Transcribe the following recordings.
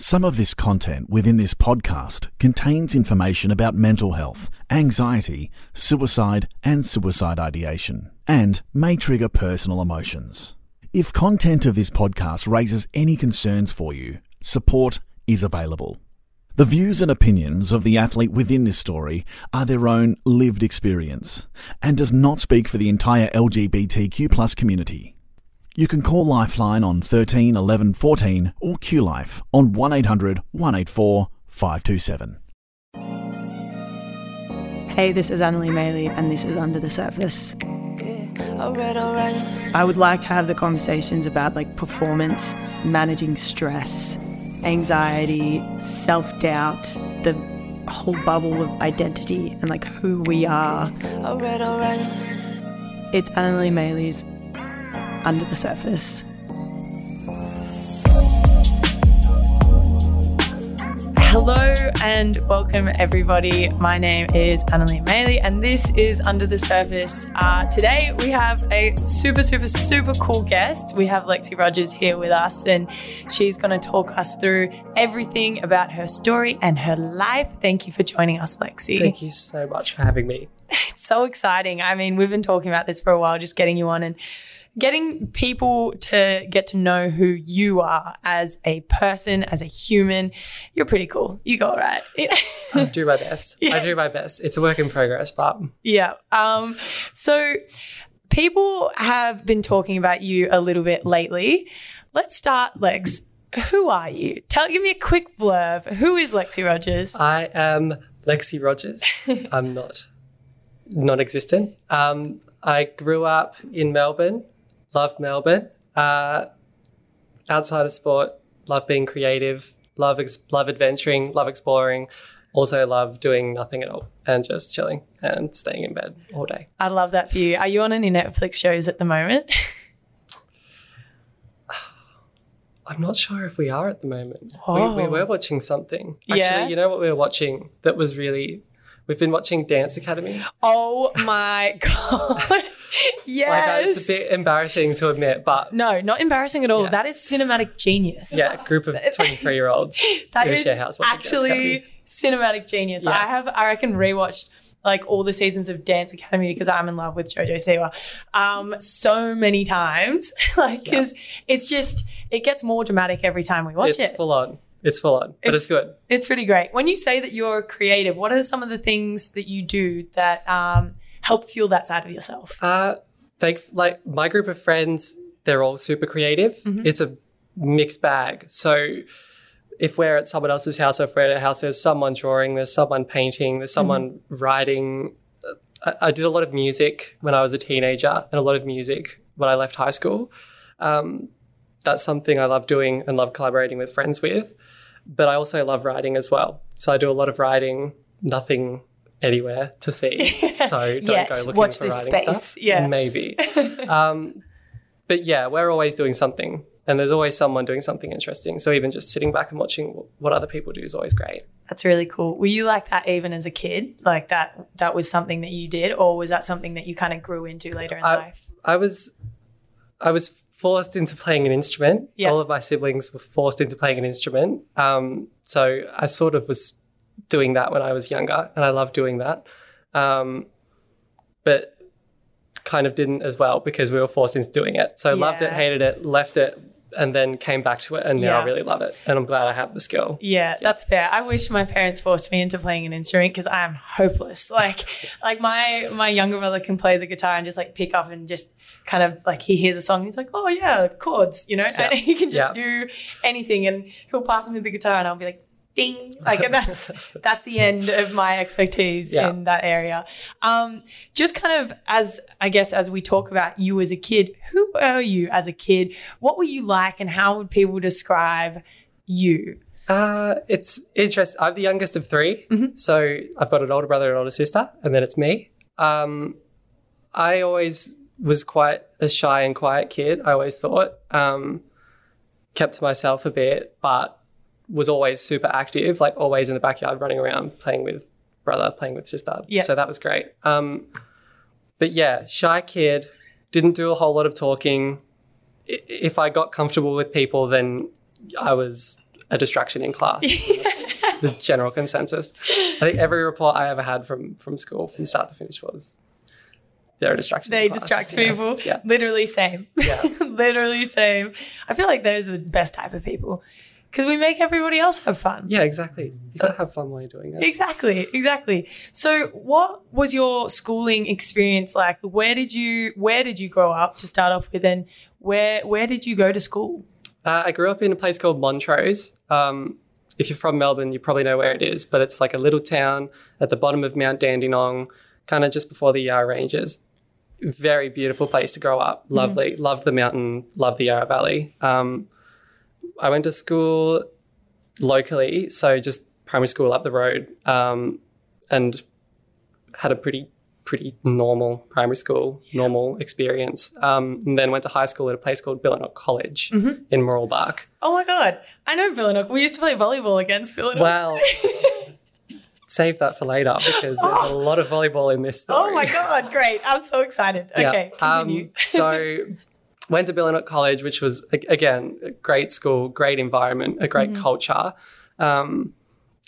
Some of this content within this podcast contains information about mental health, anxiety, suicide, and suicide ideation, and may trigger personal emotions. If content of this podcast raises any concerns for you, support is available. The views and opinions of the athlete within this story are their own lived experience and does not speak for the entire LGBTQ plus community. You can call Lifeline on 13 11 14 or QLife on 1800 184 527. Hey, this is Annalie Maley, and this is Under the Surface. Alright, alright. I would like to have the conversations about like performance, managing stress, anxiety, self doubt, the whole bubble of identity, and like who we are. Alright, alright. It's Annalie Maley's Under the Surface. Hello and welcome, everybody. My name is Annalie Maley, and this is Under the Surface. Uh, today, we have a super, super, super cool guest. We have Lexi Rodgers here with us, and she's going to talk us through everything about her story and her life. Thank you for joining us, Lexi. Thank you so much for having me. It's so exciting. I mean, we've been talking about this for a while, just getting you on and getting people to get to know who you are as a person, as a human. You're pretty cool. You go right. I do my best. I do my best. It's a work in progress, but yeah. Um, so people have been talking about you a little bit lately. Let's start, Lex. Who are you? Tell give me a quick blurb. Who is Lexi Rodgers? I am Lexi Rodgers. I'm not non-existent. Um, I grew up in Melbourne. Love Melbourne. Uh, outside of sport, love being creative. Love ex- love adventuring. Love exploring. Also love doing nothing at all and just chilling and staying in bed all day. I love that for you. Are you on any Netflix shows at the moment? I'm not sure if we are at the moment. Oh. We, we were watching something. Actually, Yeah? you know what we were watching that was really. We've been watching Dance Academy. oh my god! Yes. Like, uh, it's a bit embarrassing to admit, but no, not embarrassing at all. Yeah. That is cinematic genius. yeah, a group of 23 year olds That is actually cinematic genius. Yeah. I have, I reckon, rewatched like all the seasons of Dance Academy because I'm in love with JoJo Siwa um, so many times. like, because it's just, it gets more dramatic every time we watch It's it. It's full on. It's full on, but It's- it's good. It's pretty great. When you say that you're creative, what are some of the things that you do that um, help fuel that side of yourself? Uh, thank like my group of friends, they're all super creative. Mm-hmm. It's a mixed bag. So if we're at someone else's house or if we're at a house, there's someone drawing, there's someone painting, there's someone Mm-hmm. writing. I, I did a lot of music when I was a teenager and a lot of music when I left high school. Um, that's something I love doing and love collaborating with friends with. But I also love writing as well. So I do a lot of writing, nothing anywhere to see. So don't Yet. go looking Watch for this writing space. stuff. Yeah. Maybe. um, but yeah, we're always doing something. And there's always someone doing something interesting. So even just sitting back and watching what other people do is always great. That's really cool. Were you like that even as a kid? Like that that was something that you did or was that something that you kind of grew into later in I- life? I was I was forced into playing an instrument. Yeah. All of my siblings were forced into playing an instrument. Um, so I sort of was doing that when I was younger, and I loved doing that. Um, but kind of didn't as well because we were forced into doing it. So I loved it, hated it, left it, and then came back to it, and now Yeah. I really love it, and I'm glad I have the skill. Yeah, that's fair. I wish my parents forced me into playing an instrument because I am hopeless. Like, like my my younger brother can play the guitar and just like pick up and just kind of like he hears a song and he's like, oh yeah, chords, you know, and he can just Yeah. do anything and he'll pass me the guitar and I'll be like, ding, like and that's that's the end of my expertise Yeah. in that area. Um, just kind of as I guess as we talk about you as a kid, who are you as a kid? What were you like, and how would people describe you? Uh, it's interesting. I'm the youngest of 3 So I've got an older brother and older sister, and then it's me. Um, I always was quite a shy and quiet kid, I always thought. Um, kept to myself a bit, but was always super active, like always in the backyard running around playing with brother, playing with sister. Yeah. So that was great. Um, but yeah, shy kid, didn't do a whole lot of talking. I- If I got comfortable with people, then I was a distraction in class. The general consensus. I think every report I ever had from from school, from start to finish, was they're a distraction. They class. distract people. Yeah. Literally same. Yeah. Literally same. I feel like those are the best type of people because we make everybody else have fun. Yeah, exactly. You gotta have fun while you're doing it. Exactly, exactly. So, what was your schooling experience like? Where did you Where did you grow up to start off with, and where Where did you go to school? Uh, I grew up in a place called Montrose. Um, if you're from Melbourne, you probably know where it is, but it's like a little town at the bottom of Mount Dandenong, kind of just before the Yarra Ranges. Very beautiful place to grow up. Lovely. Loved the mountain, loved the Yarra Valley. Um, I went to school locally, so just primary school up the road, um, and had a pretty pretty normal primary school, normal experience. Um, and then went to high school at a place called Billanook College in Mooroolbark. Oh my god, I know Billanook. We used to play volleyball against Billanook. Well, save that for later because there's a lot of volleyball in this story. Oh my god, great! I'm so excited. Yeah. Okay, continue. Um, so went to Billanook College, which was again a great school, great environment, a great culture. Um,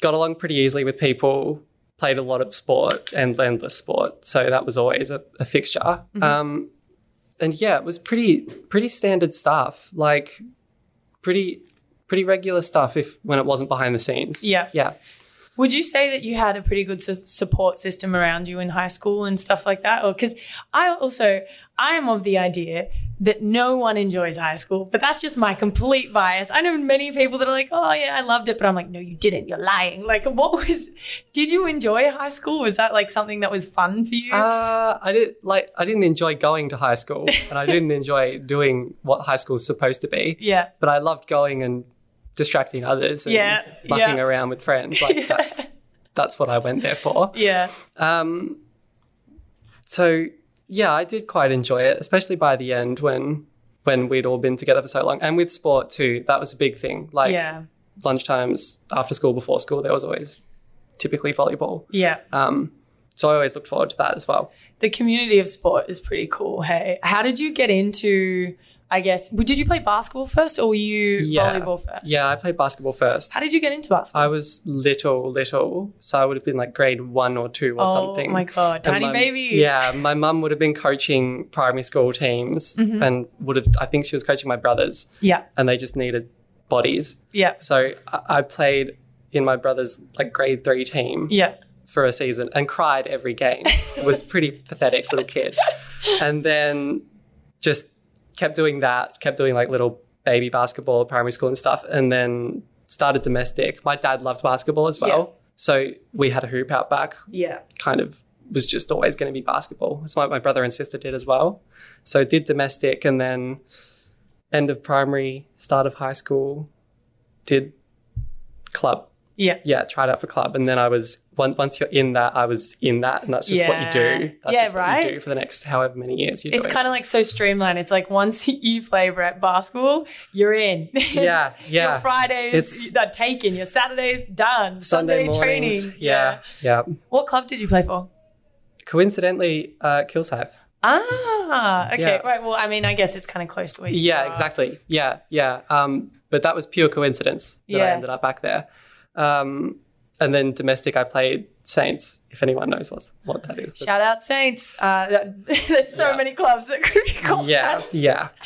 got along pretty easily with people. Played a lot of sport and endless sport, so that was always a, a fixture. Um, and yeah, it was pretty pretty standard stuff, like pretty pretty regular stuff. If when it wasn't behind the scenes, yeah. yeah. Would you say that you had a pretty good su- support system around you in high school and stuff like that? Or because I also I am of the idea that no one enjoys high school, but that's just my complete bias. I know many people that are like, "Oh yeah, I loved it," but I'm like, "No, you didn't. You're lying." Like, what was? Did you enjoy high school? Was that like something that was fun for you? Uh, I didn't like I didn't enjoy going to high school, and I didn't enjoy doing what high school is supposed to be. yeah, But I loved going and distracting others and Yeah, mucking yeah. around with friends. Like that's that's what I went there for. yeah, Um, so yeah, I did quite enjoy it, especially by the end when when we'd all been together for so long, and with sport too. That was a big thing. Like yeah, lunchtimes, after school, before school, there was always typically volleyball. yeah. Um, so I always looked forward to that as well. the community of sport is pretty cool. Hey, how did you get into? I guess did you play basketball first or were you volleyball first? Yeah, I played basketball first. How did you get into basketball? I was little, little, so I would have been like grade one or two or oh something. Oh my god, tiny my- baby. Yeah, my mum would have been coaching primary school teams, Mm-hmm. and would have. I think she was coaching my brothers, yeah, and they just needed bodies. yeah, So I, I played in my brother's like grade three team yeah. for a season and cried every game. It was pretty pathetic little kid. And then just kept doing that, kept doing like little baby basketball, primary school and stuff, and then started domestic. My dad loved basketball as well. Yeah. So we had a hoop out back, Yeah. kind of was just always going to be basketball. That's what my brother and sister did as well. So did domestic and then end of primary, start of high school, did club Yeah. yeah, tried out for club, and then I was once once you're in that, I was in that, and that's just what you do. That's Yeah, just what right? you do for the next however many years you do It's kind of like so streamlined. It's like once you play Brett basketball, you're in. yeah, yeah. your Fridays are taken. Your Saturdays done. Sunday Sunday, mornings, training. yeah, yeah. What club did you play for? Coincidentally, uh, Kilsyth. Ah, okay. Yeah. Right. Well, I mean, I guess it's kind of close to where you Yeah, are. exactly. Yeah, yeah. Um, but that was pure coincidence that I ended up back there. Um, and then domestic, I played Saints. If anyone knows what's, what that is. Shout out Saints. Uh, there's so Yeah. many clubs that could be called yeah, that. yeah.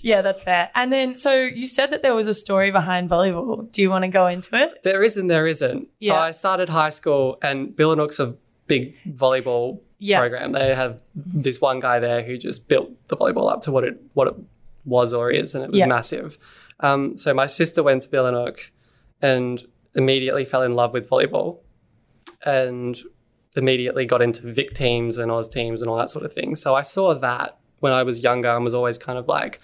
Yeah, that's fair. And then, so you said that there was a story behind volleyball. Do you want to go into it? There is and there isn't. So I started high school, and Billanook's a big volleyball Yeah. program. They have this one guy there who just built the volleyball up to what it what it was or is, and it was Yeah. massive. Um, so my sister went to Billanook and immediately fell in love with volleyball, and immediately got into Vic teams and Oz teams and all that sort of thing. So I saw that when I was younger and was always kind of like,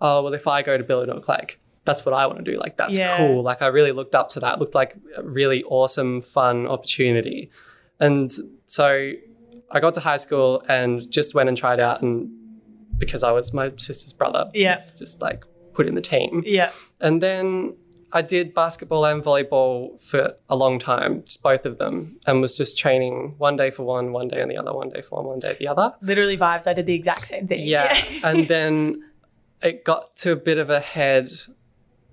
oh well, if I go to Billanook, like that's what I want to do. Like that's Yeah. cool. Like I really looked up to that. It looked like a really awesome, fun opportunity. And so I got to high school and just went and tried out and because I was my sister's brother. Yeah. was just like put in the team. Yeah. And then I did basketball and volleyball for a long time, just both of them, and was just training one day for one, one day on the other, one day for one, one day the other. Literally vibes. I did the exact same thing. Yeah. and then it got to a bit of a head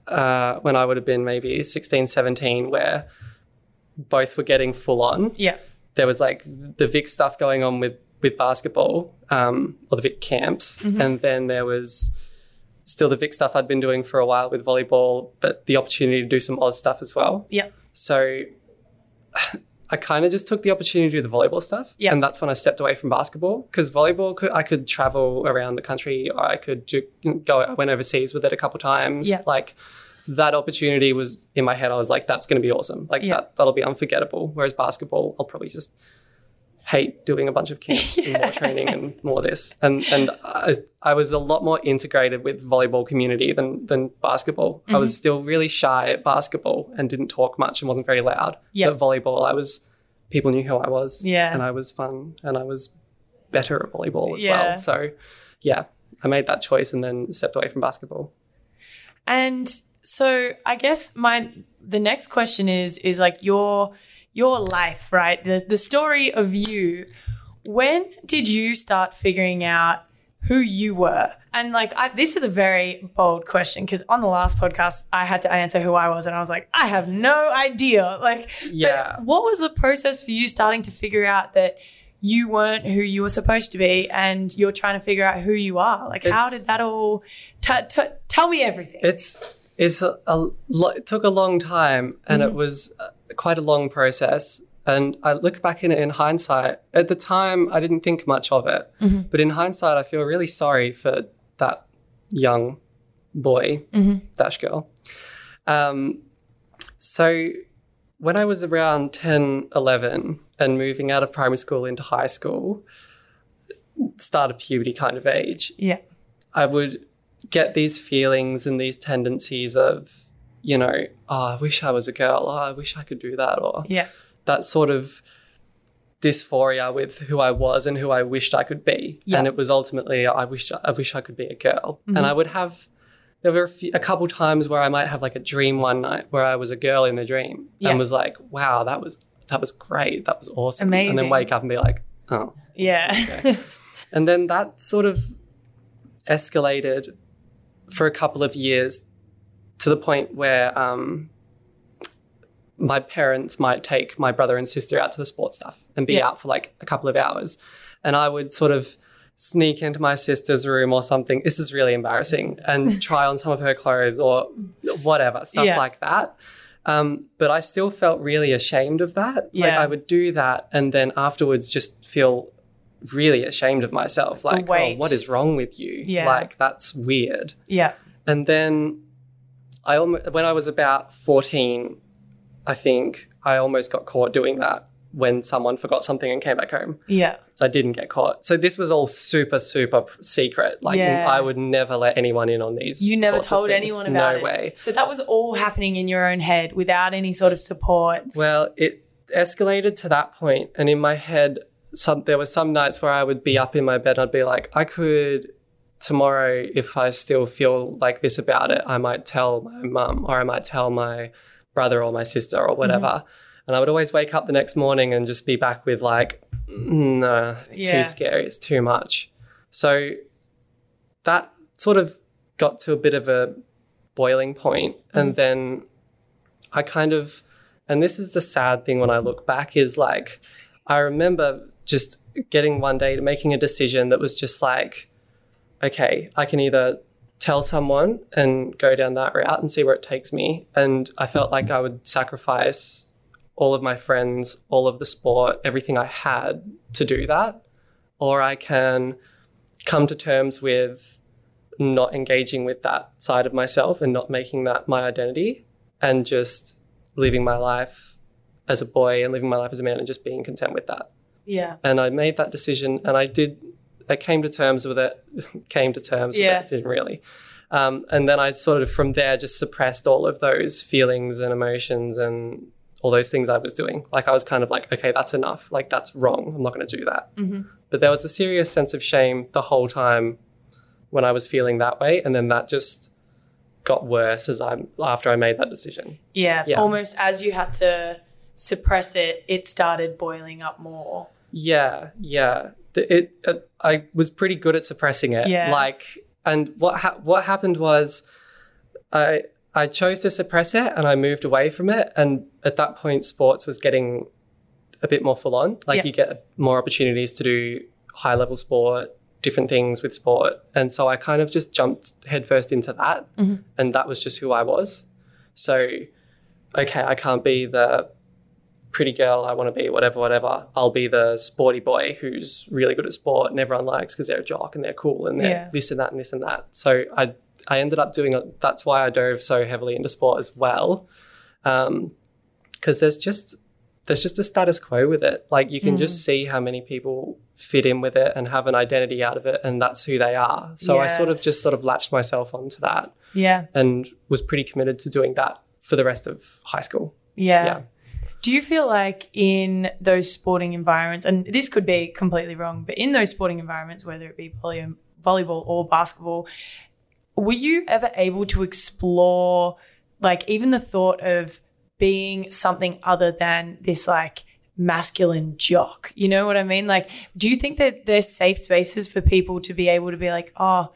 uh, when I would have been maybe 16, 17, where both were getting full on. Yeah. There was like the Vic stuff going on with with basketball, um, or the Vic camps, and then there was still the Vic stuff I'd been doing for a while with volleyball, but the opportunity to do some Oz stuff as well. Yeah. So I kind of just took the opportunity to do the volleyball stuff. Yeah. And that's when I stepped away from basketball because volleyball, could, I could travel around the country. I could do, go, I went overseas with it a couple times. Yeah. Like that opportunity was in my head. I was like, that's going to be awesome. Like Yeah. that, that'll be unforgettable. Whereas basketball, I'll probably just hate doing a bunch of camps and more training and more this. And and I, I was a lot more integrated with volleyball community than than basketball. I Mm-hmm. was still really shy at basketball and didn't talk much and wasn't very loud. Yeah. But volleyball, I was people knew who I was. Yeah. And I was fun and I was better at volleyball as Yeah. well. So yeah, I made that choice and then stepped away from basketball. And so I guess my the next question is is like your your life, right? The the story of you. When did you start figuring out who you were? And like I, this is a very bold question because on the last podcast I had to answer who I was and I was like I have no idea. Like Yeah. what was the process for you starting to figure out that you weren't who you were supposed to be and you're trying to figure out who you are? Like how did that all t- t- tell me everything. It's it's a, a lo- it took a long time and Mm-hmm. it was uh, quite a long process. And I look back in it in hindsight. At the time, I didn't think much of it, Mm-hmm. but in hindsight, I feel really sorry for that young boy Mm-hmm. dash girl. Um, so when I was around 10, 11 and moving out of primary school into high school, start of puberty kind of age, yeah. I would get these feelings and these tendencies of, you know, oh, I wish I was a girl. Oh, I wish I could do that. Or Yeah. that sort of dysphoria with who I was and who I wished I could be. Yeah. And it was ultimately, I wish I wish I could be a girl. Mm-hmm. And I would have, there were a, few, a couple times where I might have like a dream one night where I was a girl in the dream Yeah. and was like, wow, that was, that was great. That was awesome. amazing, And then wake up and be like, oh, Yeah. and then that sort of escalated for a couple of years to the point where um, my parents might take my brother and sister out to the sports stuff and be Yeah. out for like a couple of hours. And I would sort of sneak into my sister's room or something. This is really embarrassing and try on some of her clothes or whatever, stuff Yeah. like that. Um, but I still felt really ashamed of that. Like Yeah. I would do that and then afterwards just feel really ashamed of myself. Like, oh, what is wrong with you? Yeah. Like, that's weird. yeah. And then I almost, when I was about 14, I think I almost got caught doing that when someone forgot something and came back home. Yeah. So I didn't get caught. So this was all super, super secret. Like Yeah. I would never let anyone in on these. You never told anyone about no it. way. So that was all happening in your own head without any sort of support. Well, it escalated to that point, and in my head, some there were some nights where I would be up in my bed and I'd be like, I could tomorrow, if I still feel like this about it, I might tell my mum or I might tell my brother or my sister or whatever. Mm-hmm. And I would always wake up the next morning and just be back with like, no, it's Yeah. too scary, it's too much. So that sort of got to a bit of a boiling point, and then I kind of and this is the sad thing when I look back is like I remember just getting one day to making a decision that was just like okay I can either tell someone and go down that route and see where it takes me and I felt like I would sacrifice all of my friends all of the sport everything I had to do that or I can come to terms with not engaging with that side of myself and not making that my identity and just living my life as a boy and living my life as a man and just being content with that. Yeah. And I made that decision and I did, I came to terms with it, came to terms Yeah. with it, didn't really. Um, and then I sort of from there just suppressed all of those feelings and emotions and all those things I was doing. Like I was kind of like, okay, that's enough. Like that's wrong. I'm not going to do that. But there was a serious sense of shame the whole time when I was feeling that way. And then that just got worse as I after I made that decision. Yeah. Yeah. Almost as you had to suppress it, it started boiling up more. Yeah, yeah. It, uh, I was pretty good at suppressing it. Yeah. Like, and what ha- what happened was, I I chose to suppress it and I moved away from it. And at that point, sports was getting a bit more full on. Like Yeah. you get more opportunities to do high level sport, different things with sport. And so I kind of just jumped headfirst into that. And that was just who I was. So, okay, I can't be the pretty girl I want to be, whatever, whatever. I'll be the sporty boy who's really good at sport and everyone likes because they're a jock and they're cool and they're Yeah. this and that and this and that. So I I ended up doing it. That's why I dove so heavily into sport as well, um, because there's just there's just a status quo with it. Like you can just mm. see how many people fit in with it and have an identity out of it, and that's who they are. So I sort of just sort of latched myself onto that Yeah. and was pretty committed to doing that for the rest of high school. Yeah. Yeah. Do you feel like in those sporting environments, and this could be completely wrong, but in those sporting environments, whether it be volley- volleyball or basketball, were you ever able to explore, like, even the thought of being something other than this, like, masculine jock? You know what I mean? Like, do you think that there's safe spaces for people to be able to be like, oh,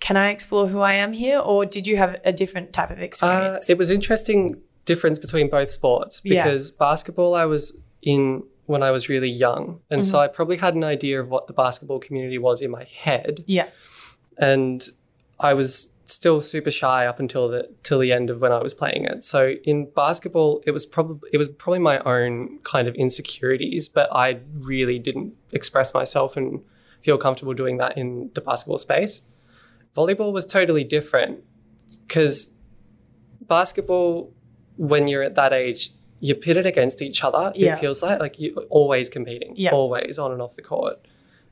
can I explore who I am here? Or did you have a different type of Uh, experience? it was interesting difference between both sports Yeah. because basketball I was in when I was really young, and so mm-hmm. I probably had an idea of what the basketball community was in my head, yeah. and I was still super shy up until the till the end of when I was playing it. So in basketball, it was probably it was probably my own kind of insecurities, but I really didn't express myself and feel comfortable doing that in the basketball space. Volleyball was totally different because basketball, when you're at that age, you're pitted against each other. Yeah. It feels like like you're always competing, Yeah. always on and off the court.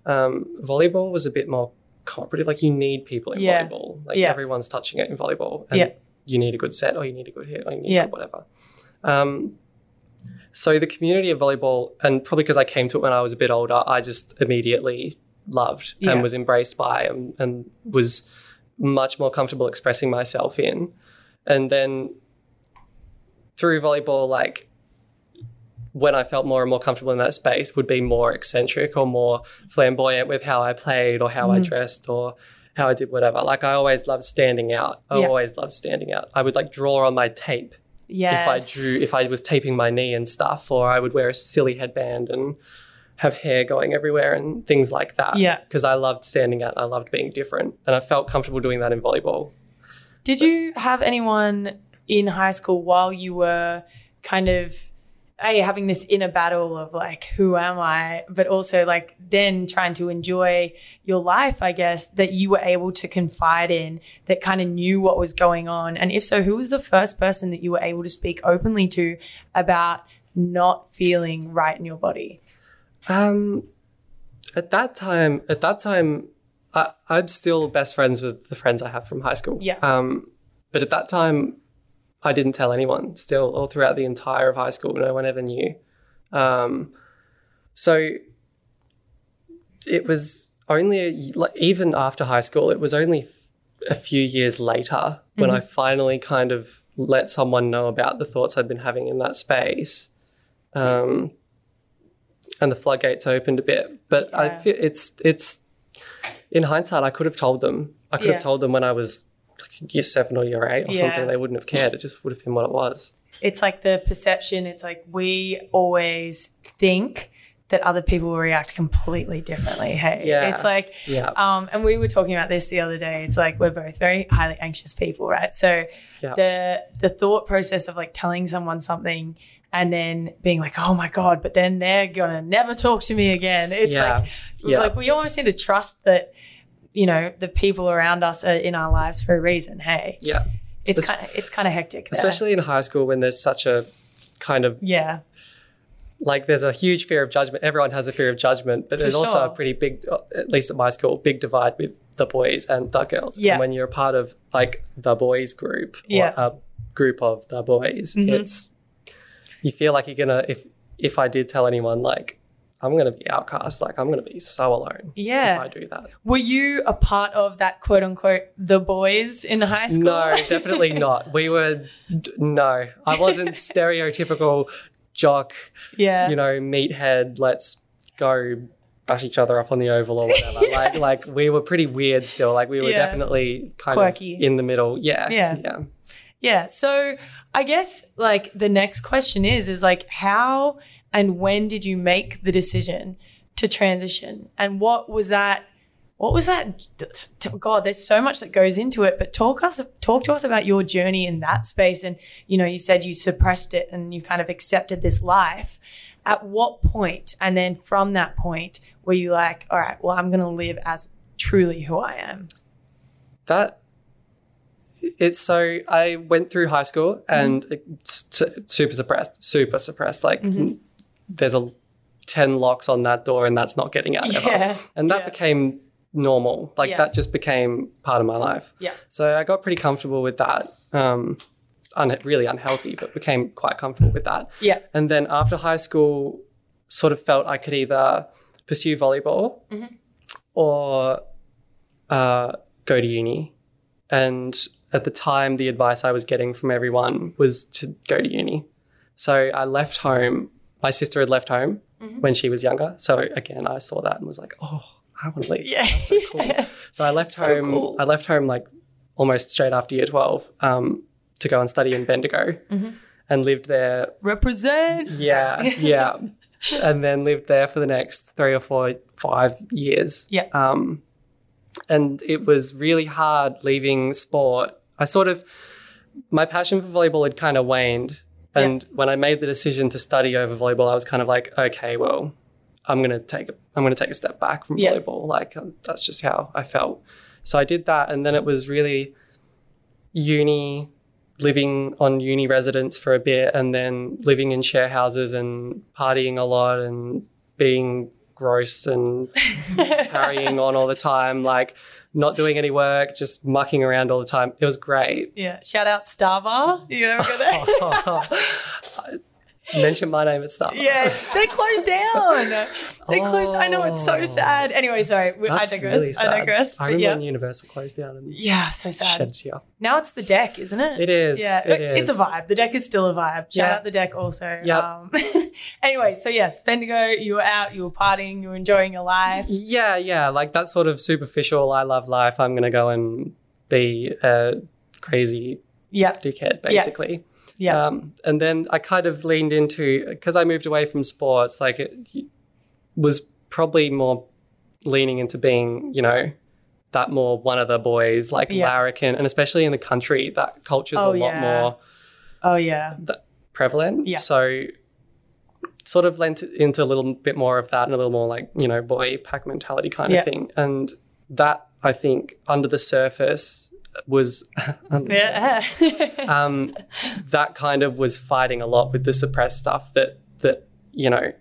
Um, volleyball was a bit more cooperative. Like you need people in Yeah. volleyball. Like everyone's touching it in volleyball. And you need a good set, or you need a good hit, or you need whatever. Um, so the community of volleyball, and probably because I came to it when I was a bit older, I just immediately loved and was embraced by and, and was much more comfortable expressing myself in. And then through volleyball, like when I felt more and more comfortable in that space, would be more eccentric or more flamboyant with how I played or how Mm. I dressed or how I did whatever. Like I always loved standing out. I Yeah. always loved standing out. I would like draw on my tape Yes. if I drew, if I was taping my knee and stuff, or I would wear a silly headband and have hair going everywhere and things like that. Yeah. Because I loved standing out. I loved being different. And I felt comfortable doing that in volleyball. Did you have anyone in high school while you were kind of a having this inner battle of like who am I, but also like then trying to enjoy your life, I guess, that you were able to confide in that kind of knew what was going on? And if so, who was the first person that you were able to speak openly to about not feeling right in your body? Um, at that time, at that time, I, I'm still best friends with the friends I have from high school. Yeah. Um, but at that time, I didn't tell anyone. Still, all throughout the entire of high school, no one ever knew. Um, so it was only a, like even after high school, it was only a few years later when I finally kind of let someone know about the thoughts I'd been having in that space. Um, and the floodgates opened a bit. But I feel it's it's in hindsight, I could have told them. I could Yeah. have told them when I was like year seven or year eight or Yeah. something. They wouldn't have cared. It just would have been what it was. it's like the perception it's like we always think that other people will react completely differently hey Yeah. it's like Yeah. um and we were talking about this the other day it's like we're both very highly anxious people right so Yeah. the the thought process of like telling someone something and then being like oh my god but then they're gonna never talk to me again it's Yeah. like Yeah. like we almost need to trust that you know the people around us are in our lives for a reason hey Yeah. it's kind of it's kind of hectic there. Especially in high school when there's such a kind of yeah like there's a huge fear of judgment. Everyone has a fear of judgment, but there's also a pretty big, at least at my school, big divide with the boys and the girls. Yeah. And when you're a part of like the boys group or Yeah. a group of the boys, Mhm. it's you feel like you're gonna if if I did tell anyone like I'm gonna be outcast, like I'm gonna be so alone Yeah. if I do that. Were you a part of that quote unquote the boys in high school? No, definitely not. We were d- no. I wasn't stereotypical jock, Yeah. you know, meathead, let's go bash each other up on the oval or whatever. Like like we were pretty weird still. Like we were Yeah. definitely kind Quirky. of in the middle. Yeah. Yeah. Yeah. Yeah. So I guess like the next question is is like how and when did you make the decision to transition? And what was that what was that god there's so much that goes into it but talk us talk to us about your journey in that space. And you know you said you suppressed it and you kind of accepted this life. At what point and then from that point were you like all right well i'm going to live as truly who i am That it's so I went through high school and mm-hmm. it's su- super suppressed, super suppressed. Like mm-hmm. There's a ten locks on that door and that's not getting out ever. Yeah, And that yeah. became normal. Like Yeah. that just became part of my life. yeah So I got pretty comfortable with that. Um, un- really unhealthy, but became quite comfortable with that. yeah And then after high school, sort of felt I could either pursue volleyball or uh, go to uni. And at the time, the advice I was getting from everyone was to go to uni. So I left home. My sister had left home when she was younger. So again, I saw that and was like, oh, I want to leave. yeah so cool. So I left So home. cool. I left home like almost straight after year twelve um, to go and study in Bendigo, Mm-hmm. and lived there. represent Yeah, yeah, and then lived there for the next three or four, five years. Yeah. Um, and it was really hard leaving sport. I sort of my passion for volleyball had kind of waned, and when I made the decision to study over volleyball, I was kind of like, okay, well, I'm gonna take a, I'm gonna take a step back from Yeah. volleyball. Like um, that's just how I felt. So I did that, and then it was really uni, living on uni residence for a bit, and then living in share houses and partying a lot and being gross and carrying on all the time, like not doing any work, just mucking around all the time. It was great. yeah shout out starbar you ever go there Mention my name at Starbucks. Yeah, they closed down. They closed. I know it's so sad. Anyway, sorry, I Oh. Digress. really. I digress. I remember yeah, when Universal closed down and yeah, so sad. Now it's the deck, isn't it? It is. Yeah, it it's is. a vibe. The deck is still a vibe. Shout Yeah. out the deck also. Yep. Um, anyway, so yes, Bendigo, you were out, you were partying, you were enjoying your life. Yeah, yeah, like that sort of superficial. I love life. I'm gonna go and be a crazy Yeah, dickhead, basically. yeah, Um, and then I kind of leaned into because I moved away from sports. Like it was probably more leaning into being, you know, that more one of the boys, like Yeah. larrikin, and especially in the country, that culture's Oh, a lot yeah. more oh yeah, prevalent. Yeah. So sort of lent into a little bit more of that and a little more like, you know, boy pack mentality kind Yeah. of thing. And that I think under the surface was yeah. um, that kind of was fighting a lot with the suppressed stuff that that you know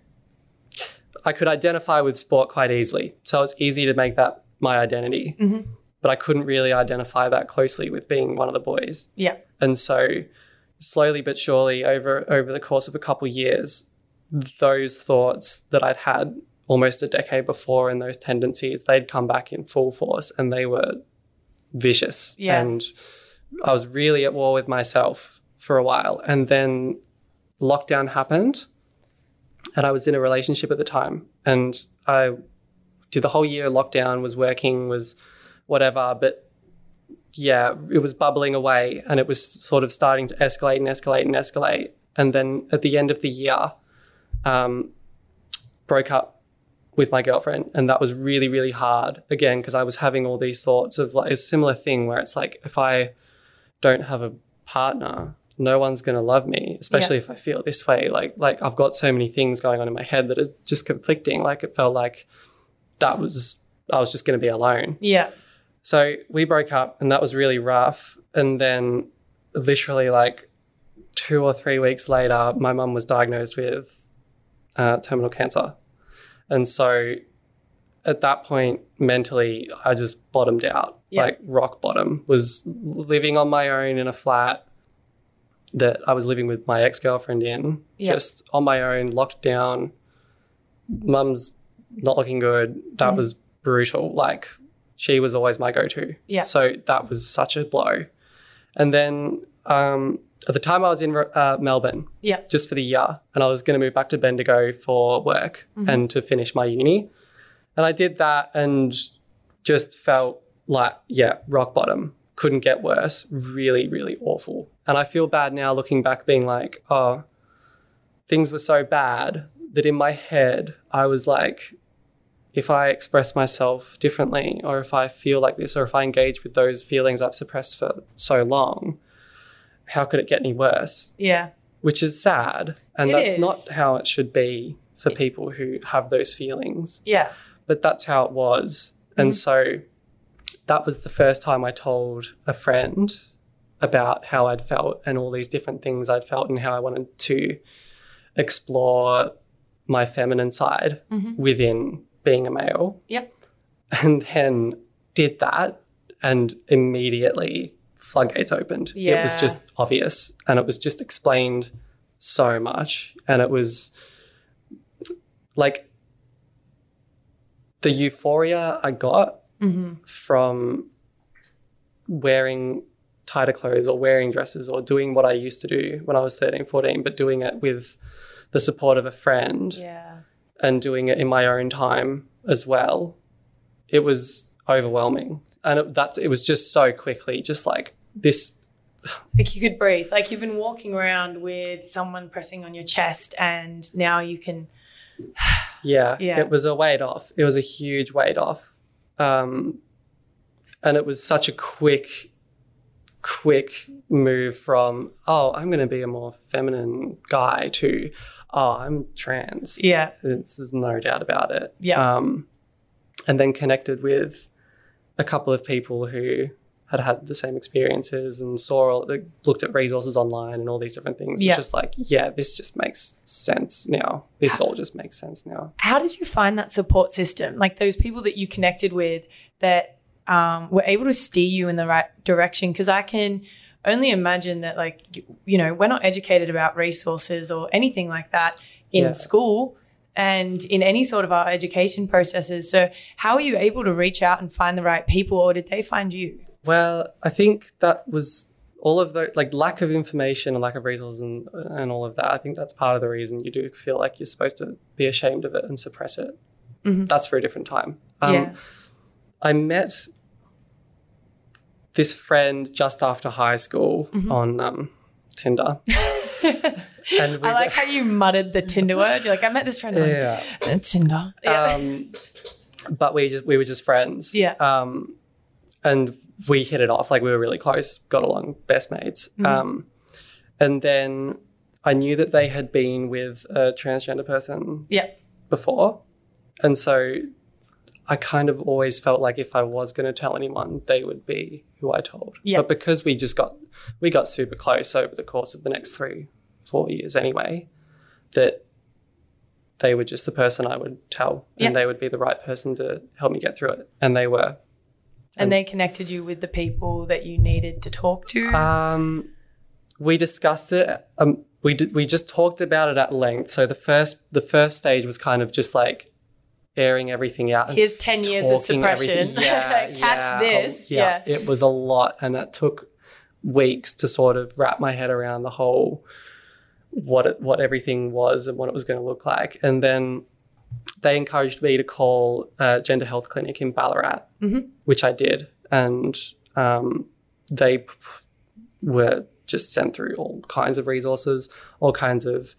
I could identify with sport quite easily. So it's easy to make that my identity. But I couldn't really identify that closely with being one of the boys. yeah, And so slowly but surely over over the course of a couple years, those thoughts that I'd had almost a decade before and those tendencies, they'd come back in full force and they were vicious. Yeah. And I was really at war with myself for a while. And then lockdown happened and I was in a relationship at the time. And I did the whole year lockdown, was working, was whatever, but yeah, it was bubbling away and it was sort of starting to escalate and escalate and escalate. And then at the end of the year, um, broke up with my girlfriend. And that was really, really hard again, because I was having all these thoughts of like a similar thing where it's like, if I don't have a partner, no one's going to love me, especially if I feel this way. Like, like I've got so many things going on in my head that are just conflicting. Like it felt like that was, I was just going to be alone. yeah, So we broke up and that was really rough. And then literally like two or three weeks later, my mum was diagnosed with uh, terminal cancer. And so at that point, mentally, I just bottomed out, Yeah. like rock bottom, was living on my own in a flat that I was living with my ex girlfriend in, Yeah. just on my own, locked down. Mum's not looking good. That was brutal. Like, she was always my go to. Yeah. So that was such a blow. And then um, at the time I was in uh, Melbourne yeah, just for the year, and I was going to move back to Bendigo for work and to finish my uni. And I did that and just felt like, yeah, rock bottom. Couldn't get worse. Really, really awful. And I feel bad now looking back, being like, oh, things were so bad that in my head, I was like, if I express myself differently, or if I feel like this, or if I engage with those feelings I've suppressed for so long, how could it get any worse? Yeah. Which is sad. And It that's is. not how it should be for people who have those feelings Yeah. but that's how it was. And mm-hmm. so that was the first time I told a friend about how I'd felt and all these different things I'd felt and how I wanted to explore my feminine side mm-hmm. within being a male. Yep. And then did that and immediately floodgates opened. It was just obvious and it was just explained so much. And it was like the euphoria I got mm-hmm. from wearing tighter clothes or wearing dresses or doing what I used to do when I was 13, 14, but doing it with the support of a friend Yeah. and doing it in my own time as well, it was overwhelming. And it, that's it was just so quickly, just like this. Like you could breathe. Like you've been walking around with someone pressing on your chest, and now you can. Yeah, Yeah. it was a weight off. It was a huge weight off, um, and it was such a quick, quick move from oh, I'm going to be a more feminine guy to oh, I'm trans. Yeah. There's no doubt about it. Yeah. Um, and then connected with a couple of people who had had the same experiences and saw, all, like, looked at resources online and all these different things. Yeah. It's just like, yeah, this just makes sense now. This all just makes sense now. How did you find that support system? Like those people that you connected with that um, were able to steer you in the right direction? Because I can only imagine that, like, you, you know, we're not educated about resources or anything like that in Yeah. school and in any sort of our education processes. So, how are you able to reach out and find the right people, or did they find you? Well, I think that was all of the like lack of information and lack of resources and, and all of that. I think that's part of the reason you do feel like you're supposed to be ashamed of it and suppress it. That's for a different time. Um, yeah. I met this friend just after high school on um, Tinder. and we I like how you muttered the Tinder word. You're like, I met this friend yeah. on Tinder. Yeah. Um, but we just we were just friends. Yeah. Um, and we hit it off like we were really close, got along, best mates. Mm-hmm. Um, and then I knew that they had been with a transgender person yeah. before, and so I kind of always felt like if I was going to tell anyone, they would be who I told. Yeah. But because we just got we got super close over the course of the next three, four years anyway, that they were just the person I would tell, Yeah. and they would be the right person to help me get through it, and they were. And they connected you with the people that you needed to talk to. Um, we discussed it. Um, we did. We just talked about it at length. So the first, the first stage was kind of just like airing everything out. and Here's 10 years of suppression. Yeah, Catch yeah, this. um, Yeah. it was a lot, and it took weeks to sort of wrap my head around the whole what it, what everything was and what it was going to look like. And then they encouraged me to call a gender health clinic in Ballarat, which I did, and um, they p- were just sent through all kinds of resources, all kinds of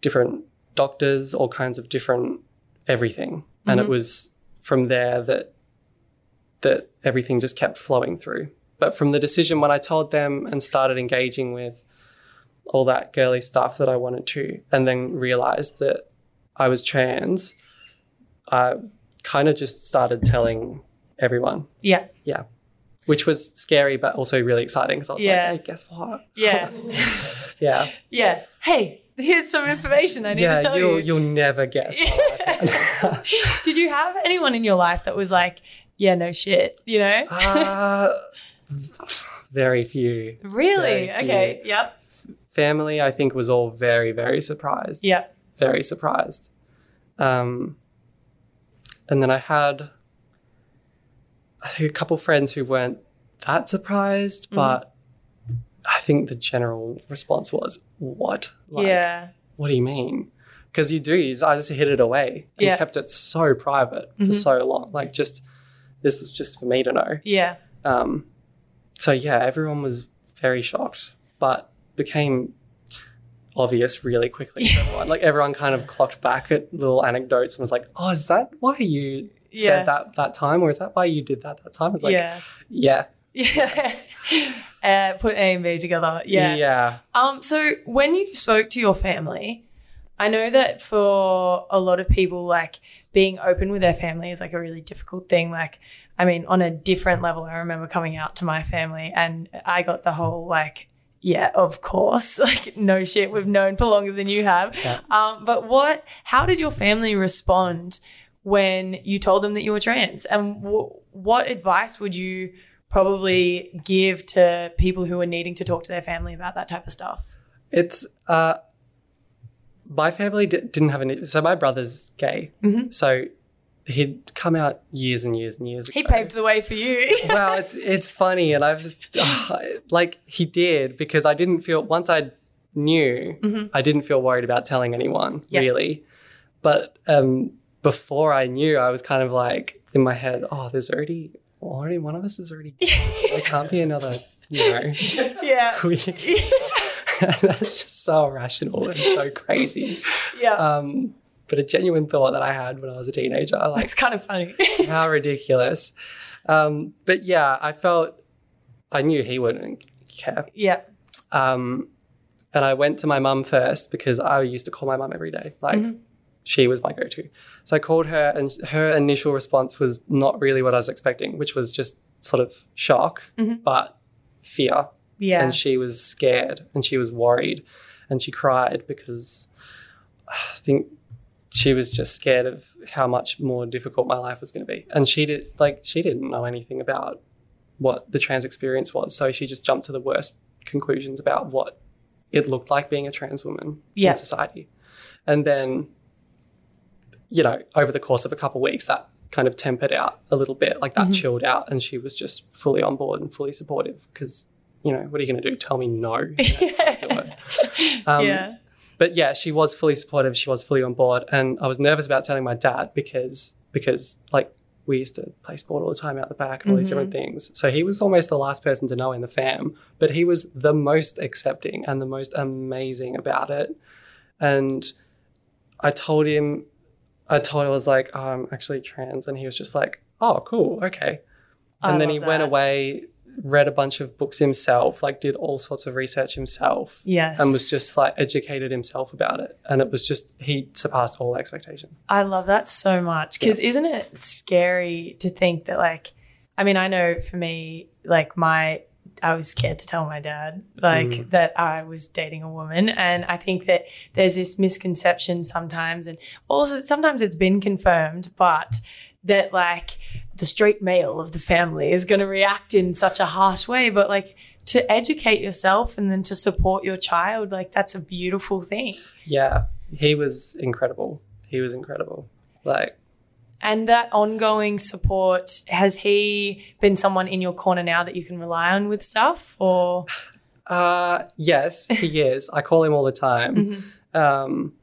different doctors, all kinds of different everything, and it was from there that that everything just kept flowing through. But from the decision when I told them and started engaging with all that girly stuff that I wanted to, and then realized that I was trans, I kind of just started telling everyone. yeah. Yeah. Which was scary, but also really exciting because I was Yeah. like, hey, guess what? Yeah. Yeah. yeah. Hey, here's some information I need to tell you'll, you. you'll never guess. Did you have anyone in your life that was like, yeah, no shit, you know? uh, very few. really? very Okay. Yep. Family, I think, was all very, very surprised. Yeah. very surprised. Um, and then I had I think a couple friends who weren't that surprised, Mm-hmm. but I think the general response was, "What? Like, yeah. What do you mean?" Because you do. you just- I just hid it away and Yeah. Mm-hmm. kept it so private for so long. Like, just this was just for me to know. Yeah. Um, so yeah, everyone was very shocked. but became obvious really quickly to everyone. Like everyone kind of clocked back at little anecdotes and was like, "Oh, is that why you Yeah. said that that time, or is that why you did that that time?" It's like, yeah. yeah, Yeah. uh, put A and B together. Yeah. yeah. Um, so when you spoke to your family, I know that for a lot of people, like being open with their family is like a really difficult thing. Like, I mean, on a different level, I remember coming out to my family and I got the whole like, yeah, of course, like no shit, we've known for longer than you have. Yeah. Um, but what? How did your family respond when you told them that you were trans? And w- what advice would you probably give to people who are needing to talk to their family about that type of stuff? It's uh, my family di- didn't have any. So my brother's gay, Mhm. so he'd come out years and years and years. He ago. paved the way for you. well, it's it's funny, and I've just like he did because I didn't feel once I knew, I didn't feel worried about telling anyone Yeah. really. But um, before I knew, I was kind of like in my head, oh, there's already already one of us is already. there can't be another, you know. yeah. That's just so irrational and so crazy. yeah. Um, but a genuine thought that I had when I was a teenager, like it's kind of funny. how ridiculous. Um, but yeah, I felt I knew he wouldn't care. yeah. Um, and I went to my mum first because I used to call my mum every day. Like she was my go-to. So I called her, and her initial response was not really what I was expecting, which was just sort of shock, but fear. Yeah. And she was scared and she was worried, and she cried because I think she was just scared of how much more difficult my life was going to be. And she did like she didn't know anything about what the trans experience was, so she just jumped to the worst conclusions about what it looked like being a trans woman Yeah. in society. And then, you know, over the course of a couple of weeks, that kind of tempered out a little bit, like that Mm-hmm. chilled out, and she was just fully on board and fully supportive because, you know, what are you going to do? Tell me no? You know, it. Um, yeah. But yeah, she was fully supportive. She was fully on board, and I was nervous about telling my dad because because like we used to play sport all the time out the back and all these different mm-hmm. things. So he was almost the last person to know in the fam, but he was the most accepting and the most amazing about it. And I told him, I told him I was like, oh, I'm actually trans, and he was just like, oh, cool, okay. I And then love he went away, read a bunch of books himself, like did all sorts of research himself Yes. and was just like educated himself about it. And it was just, he surpassed all expectations. I love that so much because isn't it scary to think that like I mean I know for me like my I was scared to tell my dad like mm. that I was dating a woman and I think that there's this misconception sometimes and also sometimes it's been confirmed but that like the straight male of the family is going to react in such a harsh way but like to educate yourself and then to support your child like that's a beautiful thing Yeah, he was incredible. He was incredible. Like, And that ongoing support, has he been someone in your corner now that you can rely on with stuff? Or uh, yes, he is. I call him all the time. Um,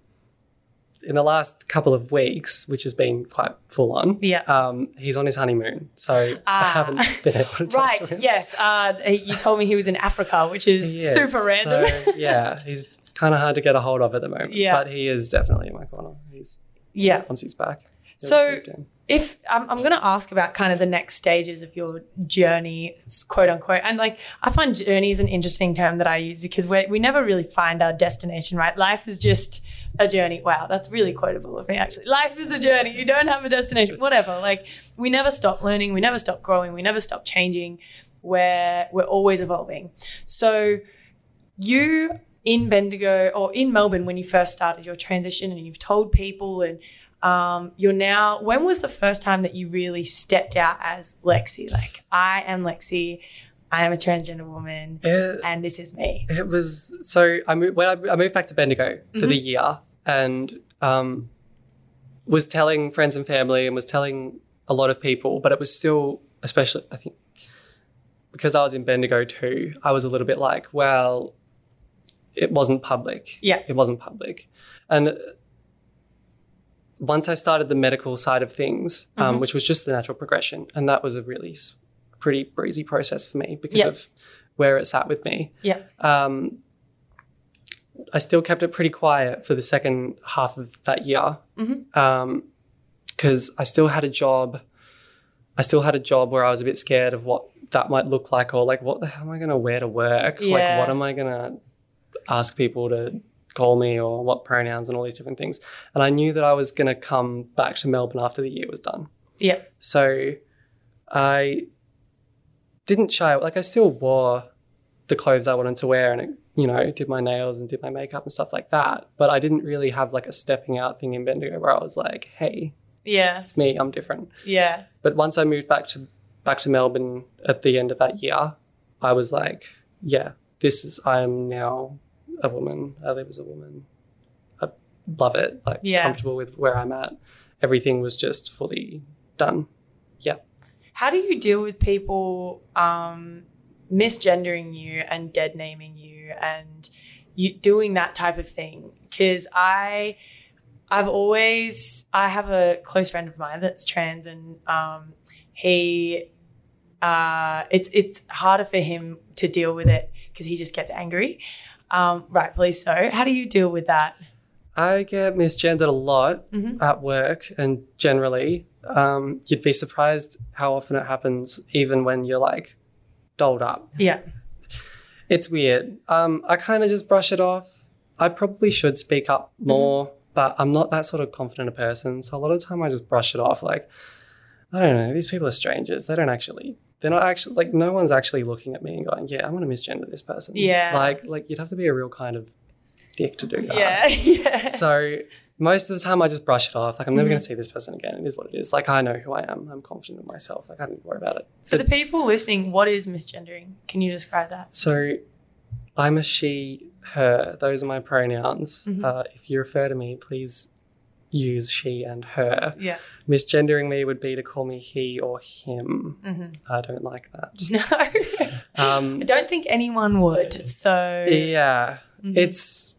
in the last couple of weeks, which has been quite full on, Yeah. um, he's on his honeymoon. So I Ah. haven't been able to talk right, to him. yes. Uh, you told me he was in Africa, which is is. super random. So, yeah, he's kind of hard to get a hold of at the moment. Yeah. But he is definitely in my corner. He's yeah. once he's back. So- If I'm, I'm going to ask about kind of the next stages of your journey, quote unquote, and like I find journey is an interesting term that I use because we we never really find our destination, right? Life is just a journey. Wow, that's really quotable of me actually. Life is a journey. You don't have a destination. Whatever. Like we never stop learning. We never stop growing. We never stop changing. We're we're always evolving. So you in Bendigo or in Melbourne when you first started your transition and you've told people and um, you're now when was the first time that you really stepped out as Lexi like I am Lexi I am a transgender woman It, and this is me it was so I moved when I, I moved back to Bendigo for the year and um, was telling friends and family and was telling a lot of people, but it was still especially I think because I was in Bendigo too. I was a little bit like, well, it wasn't public. Yeah. it wasn't public, and once I started the medical side of things, um, Mm-hmm. which was just the natural progression, and that was a really pretty breezy process for me because Yeah. of where it sat with me. Yeah. Um, I still kept it pretty quiet for the second half of that year mm-hmm. um, because I still had a job. I still had a job where I was a bit scared of what that might look like, or like, what the hell am I going to wear to work? Yeah. Like, what am I going to ask people to call me, or what pronouns, and all these different things. And I knew that I was going to come back to Melbourne after the year was done. Yeah. So I didn't shy. Like I still wore the clothes I wanted to wear, and it, you know, did my nails and did my makeup and stuff like that. But I didn't really have like a stepping out thing in Bendigo where I was like, "Hey, Yeah. it's me. I'm different." Yeah. But once I moved back to back to Melbourne at the end of that year, I was like, "Yeah, this is. I am now a woman. I live as a woman. I love it. Like Yeah. comfortable with where I'm at. Everything was just fully done. Yeah." How do you deal with people um, misgendering you and dead naming you and you doing that type of thing? Because I, I've always, I have a close friend of mine that's trans, and um, he, uh, it's it's harder for him to deal with it because he just gets angry, um, rightfully so. How do you deal with that? I get misgendered a lot Mhm. at work and generally. Um, you'd be surprised how often it happens, even when you're like dolled up. Yeah, It's weird. Um, I kind of just brush it off. I probably should speak up more, but I'm not that sort of confident a person. So a lot of the time I just brush it off. Like, I don't know, these people are strangers. They don't actually, they're not actually, like, no one's actually looking at me and going, yeah, I'm going to misgender this person. Yeah. Like, like you'd have to be a real kind of dick to do that. yeah, yeah. So most of the time I just brush it off. Like I'm never Mhm. going to see this person again. It is what it is. Like I know who I am. I'm confident in myself. Like I don't worry about it. For the people listening, what is misgendering? Can you describe that? So I'm a she, her. Those are my pronouns. Mhm. Uh, if you refer to me, please use she and her. Yeah. Misgendering me would be to call me he or him. hmm I don't like that. No. Um, I don't think anyone would. So yeah, Mhm. it's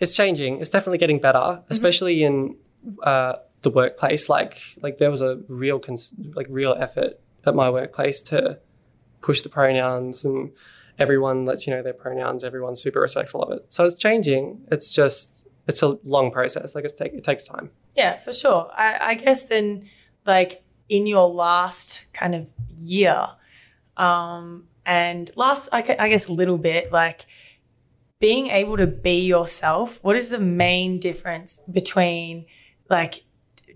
it's changing. It's definitely getting better, especially in uh, the workplace. Like like there was a real cons- like real effort at my workplace to push the pronouns and everyone lets you know their pronouns. Everyone's super respectful of it. So it's changing. It's just it's a long process. Like it's take it takes time. yeah, for sure. I, I guess then, like in your last kind of year, um, and last, I, I guess, a little bit, like being able to be yourself. What is the main difference between like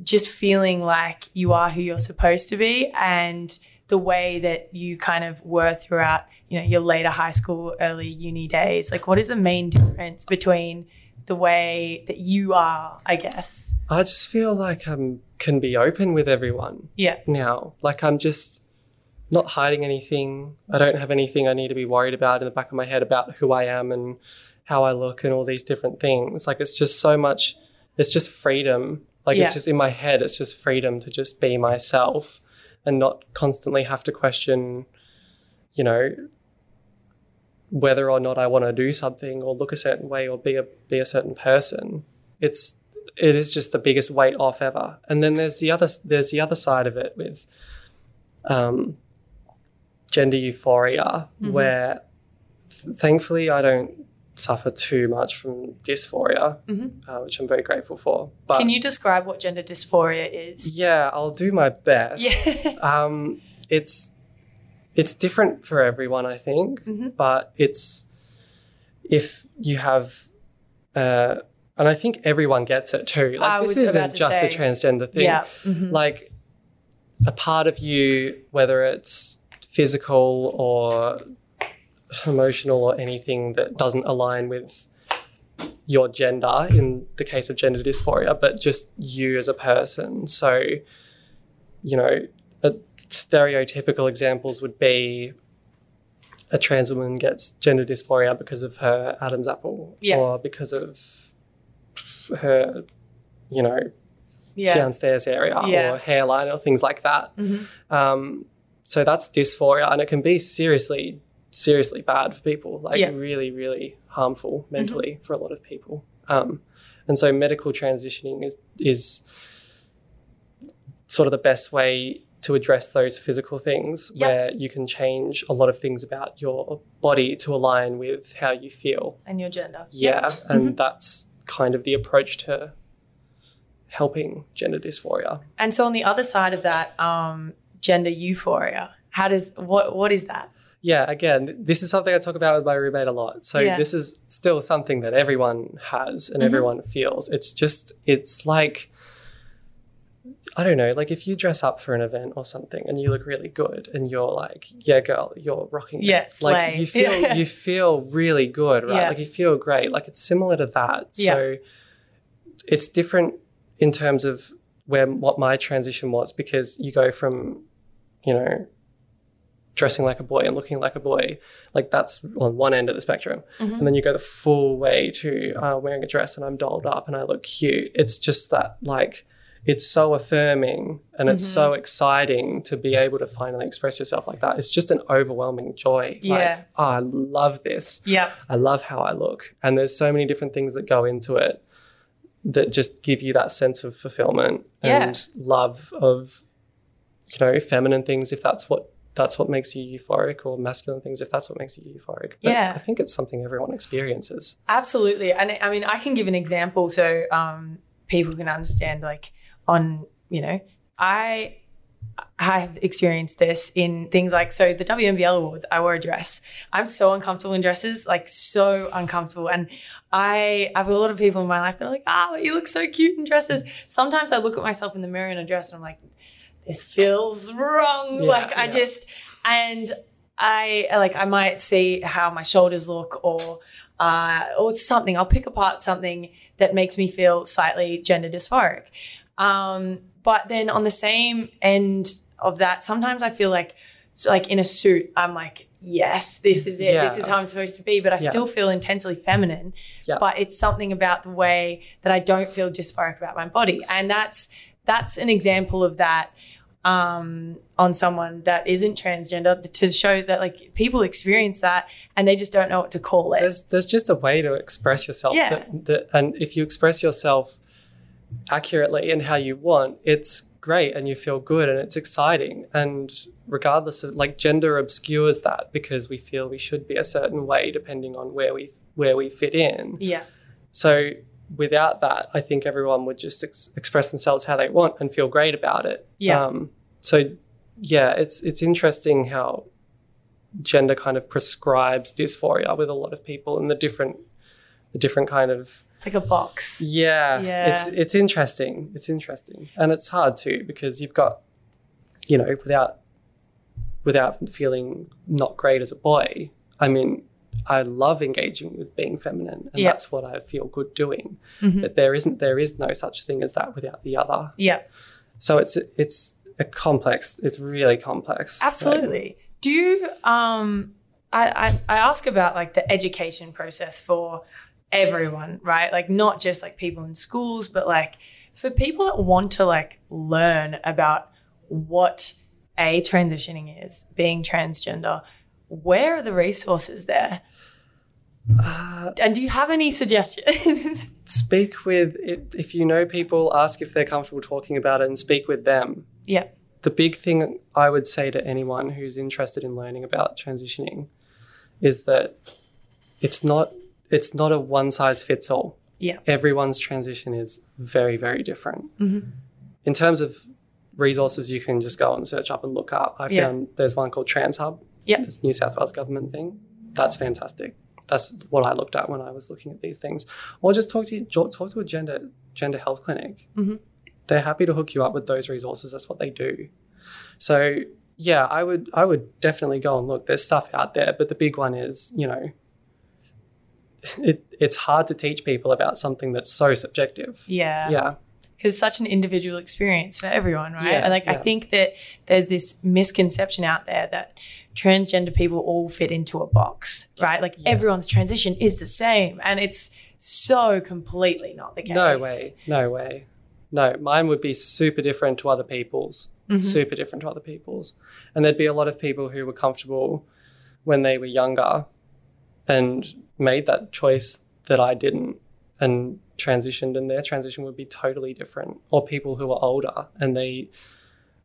just feeling like you are who you're supposed to be and the way that you kind of were throughout, you know, your later high school, early uni days? Like, what is the main difference between the way that you are, I guess? I just feel like I'm can be open with everyone. Yeah. now. Like I'm just not hiding anything. I don't have anything I need to be worried about in the back of my head about who I am and how I look and all these different things. Like it's just so much it's just freedom. Like Yeah. it's just in my head, it's just freedom to just be myself and not constantly have to question, you know, whether or not I want to do something or look a certain way or be a be a certain person. It's it is just the biggest weight off ever. And then there's the other there's the other side of it with um, gender euphoria, where th- thankfully I don't suffer too much from dysphoria, uh, which I'm very grateful for. But Can you describe what gender dysphoria is? yeah, I'll do my best. Yeah. Um, it's it's different for everyone, I think, Mhm. but it's if you have, uh, and I think everyone gets it too. Like I this isn't just a transgender thing. Yeah. Mhm. Like a part of you, whether it's physical or emotional or anything that doesn't align with your gender in the case of gender dysphoria, but just you as a person. So, you know, a stereotypical examples would be a trans woman gets gender dysphoria because of her Adam's apple Yeah. or because of her, you know, Yeah. downstairs area Yeah. or hairline or things like that. Mhm. Um, so that's dysphoria, and it can be seriously, seriously bad for people. Like Yeah. Mm-hmm. really, really harmful mentally for a lot of people. Um, and so medical transitioning is is sort of the best way to address those physical things Yep. where you can change a lot of things about your body to align with how you feel. And your gender. Yeah, Yep. and that's kind of the approach to helping gender dysphoria. And so on the other side of that, um, gender euphoria. How does what what is that? Yeah, again, this is something I talk about with my roommate a lot. So Yeah. this is still something that everyone has and mm-hmm. everyone feels. It's just it's like I don't know, like if you dress up for an event or something and you look really good and you're like, yeah, girl, you're rocking it. Yeah, like you feel Yeah. you feel really good, right? Like you feel great. Like it's similar to that. So it's different in terms of where what my transition was because you go from, you know, dressing like a boy and looking like a boy, like that's on one end of the spectrum. Mm-hmm. And then you go the full way to uh, wearing a dress and I'm dolled up and I look cute. It's just that like it's so affirming and it's so Mm-hmm. exciting to be able to finally express yourself like that. It's just an overwhelming joy. Yeah. Like, oh, I love this. Yeah. I love how I look. And there's so many different things that go into it that just give you that sense of fulfillment Yeah. and love of, you know, feminine things if that's what that's what makes you euphoric or masculine things if that's what makes you euphoric. But Yeah. I think it's something everyone experiences. Absolutely. And I mean, I can give an example so um, people can understand, like, on, you know, I I have experienced this in things like, so the WNBL Awards, I wore a dress. I'm so uncomfortable in dresses, like, so uncomfortable. And I I have a lot of people in my life that are like, ah, you look so cute in dresses. Sometimes I look at myself in the mirror in a dress and I'm like, this feels wrong. Yeah, like, I yeah. just, and I like I might see how my shoulders look or uh, or something. I'll pick apart something that makes me feel slightly gender dysphoric. Um, but then on the same end of that, sometimes I feel like like in a suit, I'm like, yes, this is it. This is how I'm supposed to be. But I Yeah. still feel intensely feminine. Yeah. But it's something about the way that I don't feel dysphoric about my body. And that's that's an example of that um, on someone that isn't transgender to show that like people experience that and they just don't know what to call it. There's there's just a way to express yourself Yeah. that, that and if you express yourself accurately and how you want, it's great and you feel good and it's exciting. And regardless of like gender obscures that because we feel we should be a certain way depending on where we where we fit in. yeah. So without that, I think everyone would just ex- express themselves how they want and feel great about it. Yeah. Um, so yeah, it's it's interesting how gender kind of prescribes dysphoria with a lot of people and the different the different kind of It's like a box. yeah, Yeah. it's it's interesting. It's interesting. And it's hard too because you've got you know, without without feeling not great as a boy. I mean, I love engaging with being feminine and Yeah. that's what I feel good doing. Mhm. But there isn't there is no such thing as that without the other. Yeah. So it's it's a complex, it's really complex. Like, Absolutely. Do you um I, I I ask about like the education process for everyone, right? Like not just like people in schools, but like for people that want to like learn about what a transitioning is, being transgender, where are the resources there? Uh, And do you have any suggestions? speak with if, you know people, ask if they're comfortable talking about it and speak with them. yeah. the big thing I would say to anyone who's interested in learning about transitioning is that it's not it's not a one size fits all. Yeah. Everyone's transition is very very different. In terms of resources, you can just go and search up and look up. I Yeah. found there's one called TransHub. Yeah. It's New South Wales government thing. That's fantastic. That's what I looked at when I was looking at these things. Or just talk to talk to a gender gender health clinic mm-hmm. they're happy to hook you up with those resources. That's what they do. So yeah, I would I would definitely go and look. There's stuff out there, but the big one is you know, it it's hard to teach people about something that's so subjective. Yeah. Yeah, because it's such an individual experience for everyone, right? Yeah, like I think that there's this misconception out there that transgender people all fit into a box, right? Like everyone's transition is the same, and it's so completely not the case. no way, no way, no. Mine would be super different to other people's, mm-hmm. super different to other people's, and there'd be a lot of people who were comfortable when they were younger and made that choice that I didn't and transitioned and their transition would be totally different or people who are older and they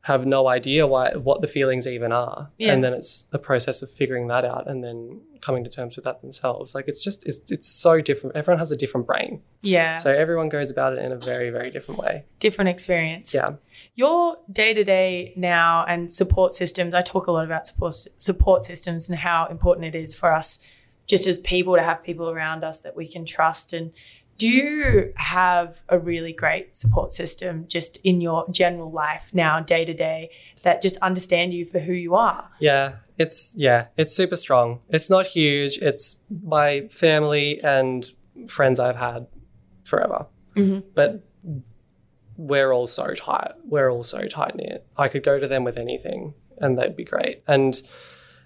have no idea why what the feelings even are Yeah. and then it's the process of figuring that out and then coming to terms with that themselves like it's just it's, it's so different everyone has a different brain Yeah. so everyone goes about it in a very very different way Different experience. yeah Your day to day now and support systems, I talk a lot about support, support systems and how important it is for us just as people to have people around us that we can trust. And do you have a really great support system just in your general life now, day to day, that just understand you for who you are? Yeah, it's yeah, it's super strong. It's not huge. It's my family and friends I've had forever. Mm-hmm. But we're all so tight. We're all so tight knit. I could go to them with anything and they'd be great. And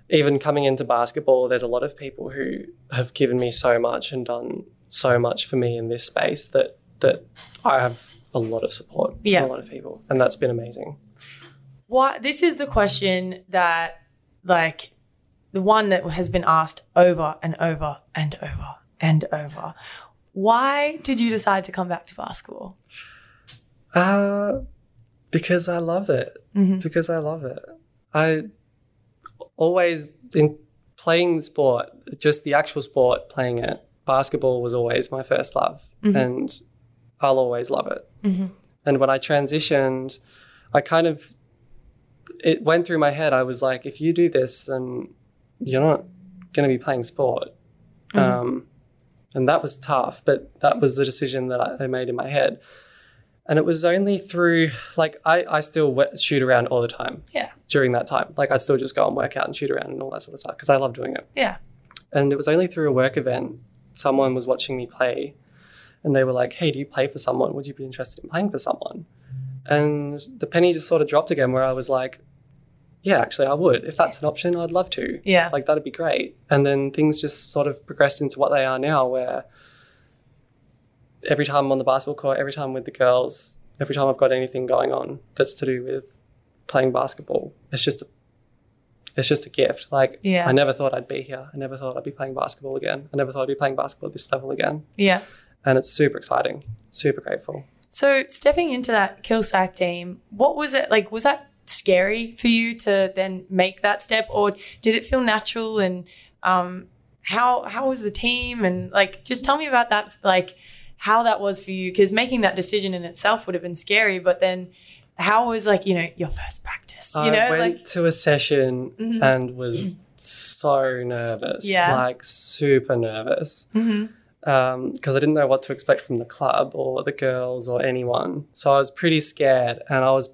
even coming into basketball, there's a lot of people who have given me so much and done so much for me in this space that that I have a lot of support Yeah. from a lot of people. And that's been amazing. What this is the question that like the one that has been asked over and over and over and over. Why did you decide to come back to basketball? Uh, because I love it. Mm-hmm. Because I love it. I always in playing the sport, just the actual sport, playing it. Basketball was always my first love, Mm-hmm. and I'll always love it. And when I transitioned, I kind of it went through my head. I was like, if you do this, then you're not going to be playing sport. Mm-hmm. Um, and that was tough, but that was the decision that I, I made in my head. And it was only through, like, I, I still w- shoot around all the time Yeah. during that time. Like, I'd still just go and work out and shoot around and all that sort of stuff because I love doing it. Yeah. And it was only through a work event, someone was watching me play and they were like, hey, do you play for someone? Would you be interested in playing for someone? And the penny just sort of dropped again where I was like, yeah, actually, I would. If that's an option, I'd love to. Yeah. Like, that'd be great. And then things just sort of progressed into what they are now, where every time I'm on the basketball court, every time with the girls, every time I've got anything going on that's to do with playing basketball, it's just a, it's just a gift. Like, Yeah. I never thought I'd be here. I never thought I'd be playing basketball again. I never thought I'd be playing basketball at this level again. Yeah. And it's super exciting, super grateful. So stepping into that Kilsyth team, what was it like? Was that scary for you to then make that step, or did it feel natural? And um, how how was the team? And like, just tell me about that. Like, how that was for you? Because making that decision in itself would have been scary. But then, how was like you know your first practice? You know, went like Mm-hmm. to a session and was so nervous, Yeah. like super nervous, Mhm. because I didn't know what to expect from the club or the girls or anyone. So I was pretty scared, and I was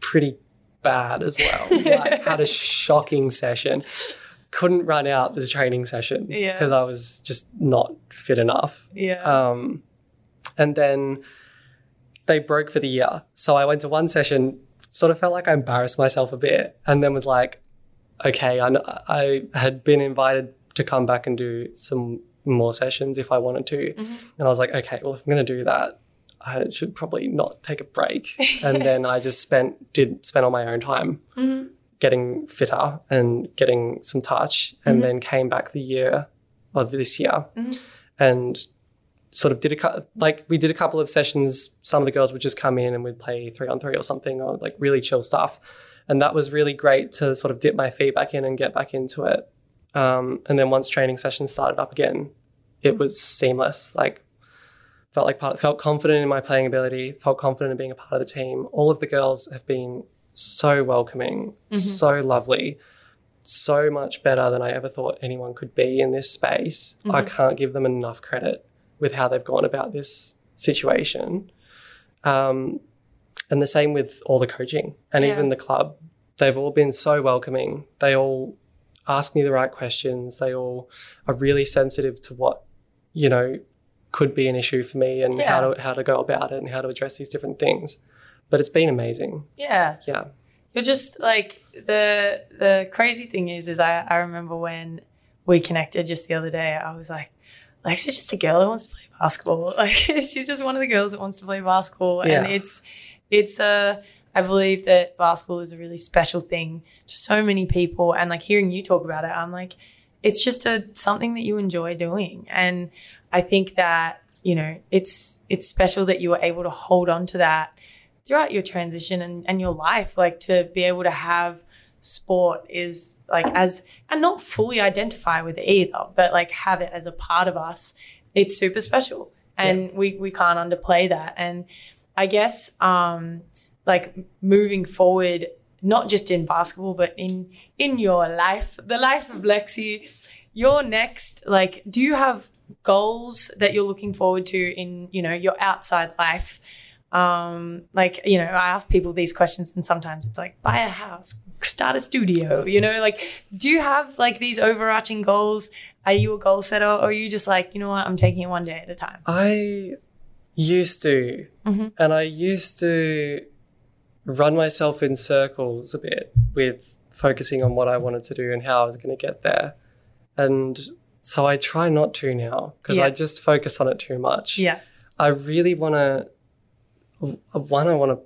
pretty bad as well. like, had a shocking session. Couldn't run out this training session Yeah. because I was just not fit enough. yeah, Um, and then they broke for the year. So I went to one session, sort of felt like I embarrassed myself a bit, and then was like, okay, I, I had been invited to come back and do some more sessions if I wanted to. Mm-hmm. And I was like, okay, well, if I'm going to do that, I should probably not take a break. and then I just spent, did spend all my own time mm-hmm. getting fitter and getting some touch, and mm-hmm. then came back the year of this year and sort of did a like we did a couple of sessions. Some of the girls would just come in and we'd play three on three or something, or like really chill stuff, and that was really great to sort of dip my feet back in and get back into it. Um, and then once training sessions started up again, it was seamless. Like felt like part, felt confident in my playing ability, felt confident in being a part of the team. All of the girls have been so welcoming, so lovely, so much better than I ever thought anyone could be in this space. I can't give them enough credit with how they've gone about this situation. Um, and the same with all the coaching and Yeah. even the club. They've all been so welcoming. They all ask me the right questions. They all are really sensitive to what, you know, could be an issue for me and Yeah. how to how to go about it and how to address these different things. But it's been amazing. yeah. Yeah. You're just like the the crazy thing is is I, I remember when we connected just the other day, I was like, Lex is just a girl that wants to play basketball. Like she's just one of the girls that wants to play basketball. And it's it's a I believe that basketball is a really special thing to so many people. And like hearing you talk about it, I'm like, it's just a something that you enjoy doing. And I think that, you know, it's it's special that you were able to hold on to that throughout your transition and, and your life, like to be able to have sport is like as and not fully identify with it either, but like have it as a part of us. It's super special, and we we can't underplay that. And I guess um like moving forward, not just in basketball, but in in your life, the life of Lexi, your next like, do you have goals that you're looking forward to in you know your outside life? Um, like you know, I ask people these questions, and sometimes it's like buy a house, start a studio. You know, like do you have like these overarching goals? Are you a goal setter, or are you just like you know what, I'm taking it one day at a time? I used to, Mhm. and I used to run myself in circles a bit with focusing on what I wanted to do and how I was going to get there. And so I try not to now because Yeah. I just focus on it too much. Yeah, I really want to, one, I want to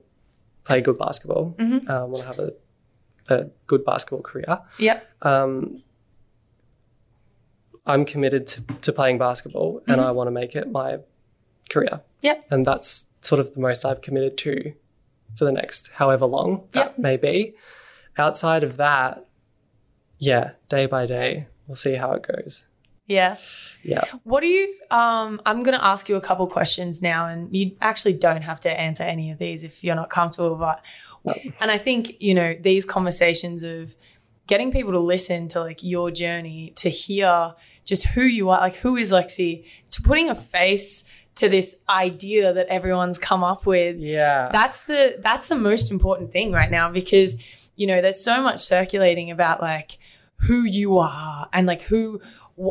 play good basketball. Mhm. I want to have a, a good basketball career. yep, Um, I'm committed to, to playing basketball and I want to make it my career. Yep. And that's sort of the most I've committed to for the next however long that Yep. may be. Outside of that, yeah, day by day, we'll see how it goes. yeah. Yeah. What do you? Um, I'm going to ask you a couple questions now, and you actually don't have to answer any of these if you're not comfortable. But and I think you know these conversations of getting people to listen to like your journey, to hear just who you are, like who is Lexi, to putting a face to this idea that everyone's come up with Yeah. that's the that's the most important thing right now because you know there's so much circulating about like who you are and like who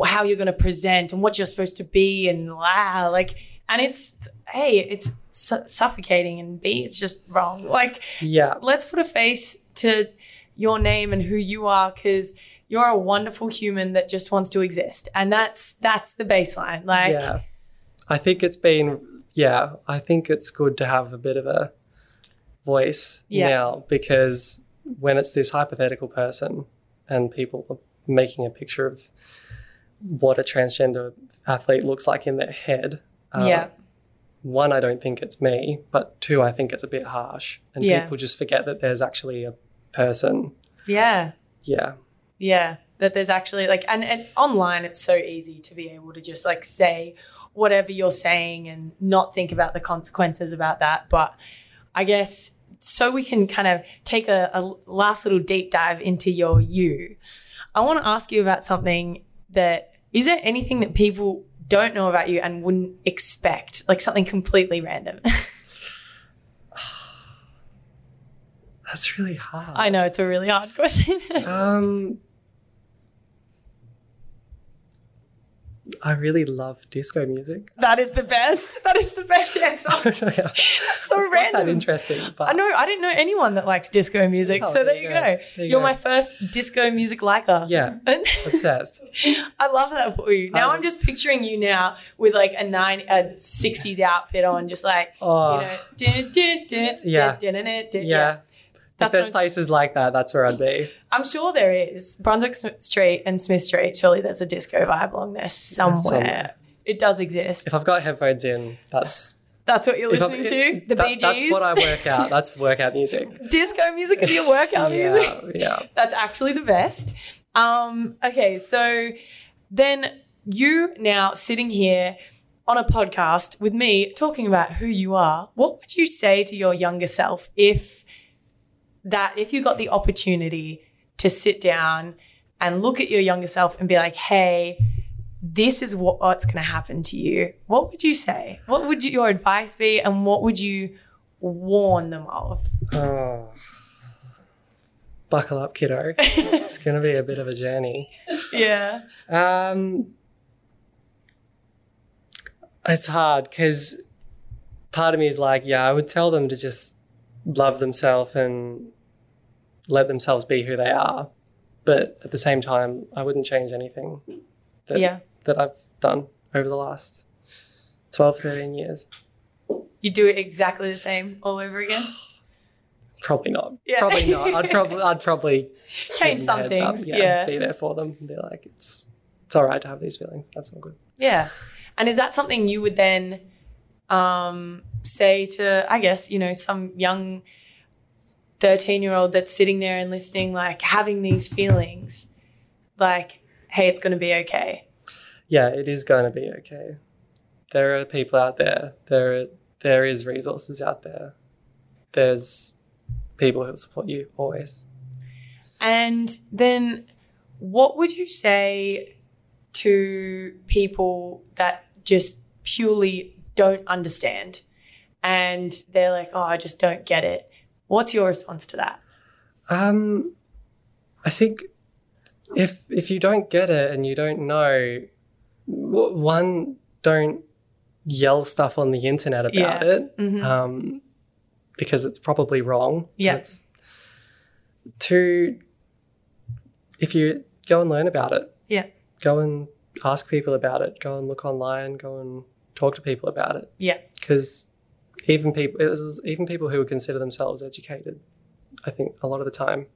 how you're going to present and what you're supposed to be and wow like and it's hey it's su- suffocating and b it's just wrong like yeah. let's put a face to your name and who you are because you're a wonderful human that just wants to exist and that's that's the baseline like yeah. I think it's been, yeah, I think it's good to have a bit of a voice Yeah. now because when it's this hypothetical person and people are making a picture of what a transgender athlete looks like in their head, uh, yeah one, I don't think it's me, but two, I think it's a bit harsh and Yeah. people just forget that there's actually a person. yeah Yeah. Yeah, that there's actually like, and, and online it's so easy to be able to just like say whatever you're saying and not think about the consequences about that. But I guess so we can kind of take a, a last little deep dive into your you. I want to ask you about something that is there anything that people don't know about you and wouldn't expect, like something completely random? That's really hard. I know it's a really hard question. Um, I really love disco music. that is the best. That is the best answer. Oh, That's so It's random. that interesting, but I know I didn't know anyone that likes disco music. Oh, so there, you go. go. There you You're go. my first disco music liker. Yeah, obsessed. I love that for you. Now I- I'm just picturing you now with like a nine a 60s outfit on, just like Oh, you know, Yeah. yeah. If there's places like that, that's where I'd be. I'm sure there is. Brunswick Street and Smith Street, surely there's a disco vibe along there somewhere. somewhere. It does exist. If I've got headphones in, that's That's what you're listening to? The that- Gees? That's what I work out. That's workout music. Disco music is your workout music? Yeah, yeah. That's actually the best. Um, okay, so then you now sitting here on a podcast with me talking about who you are. What would you say to your younger self if that if you got the opportunity to sit down and look at your younger self and be like, "Hey, this is what, what's going to happen to you." What would you say? What would you, your advice be, and what would you warn them of? Oh. Buckle up, kiddo. it's going to be a bit of a journey. Yeah. Um, it's hard because part of me is like, yeah, I would tell them to just love themselves and let themselves be who they are. But at the same time, I wouldn't change anything that, Yeah. that I've done over the last 12, 13 years. You do it exactly the same all over again. Probably not. Yeah. Probably not. I'd probably, I'd probably Change some heads up, things. yeah, Yeah. Be there for them and be like, it's, it's all right to have these feelings. That's all good. Yeah. And is that something you would then um, say to, I guess, you know, some young 13 year old that's sitting there and listening, like having these feelings, like, hey, it's going to be okay? Yeah, it is going to be okay. There are people out there. There, are, there is resources out there. There's people who'll support you always. And then what would you say to people that just purely don't understand and they're like, oh, I just don't get it? What's your response to that? Um, I think if if you don't get it and you don't know, one don't yell stuff on the internet about Yeah. it Mhm. um, because it's probably wrong. Yeah. It's, two, if you go and learn about it, Yeah. go and ask people about it. Go and look online. Go and talk to people about it Yeah. because even people, it was even people who would consider themselves educated, I think a lot of the time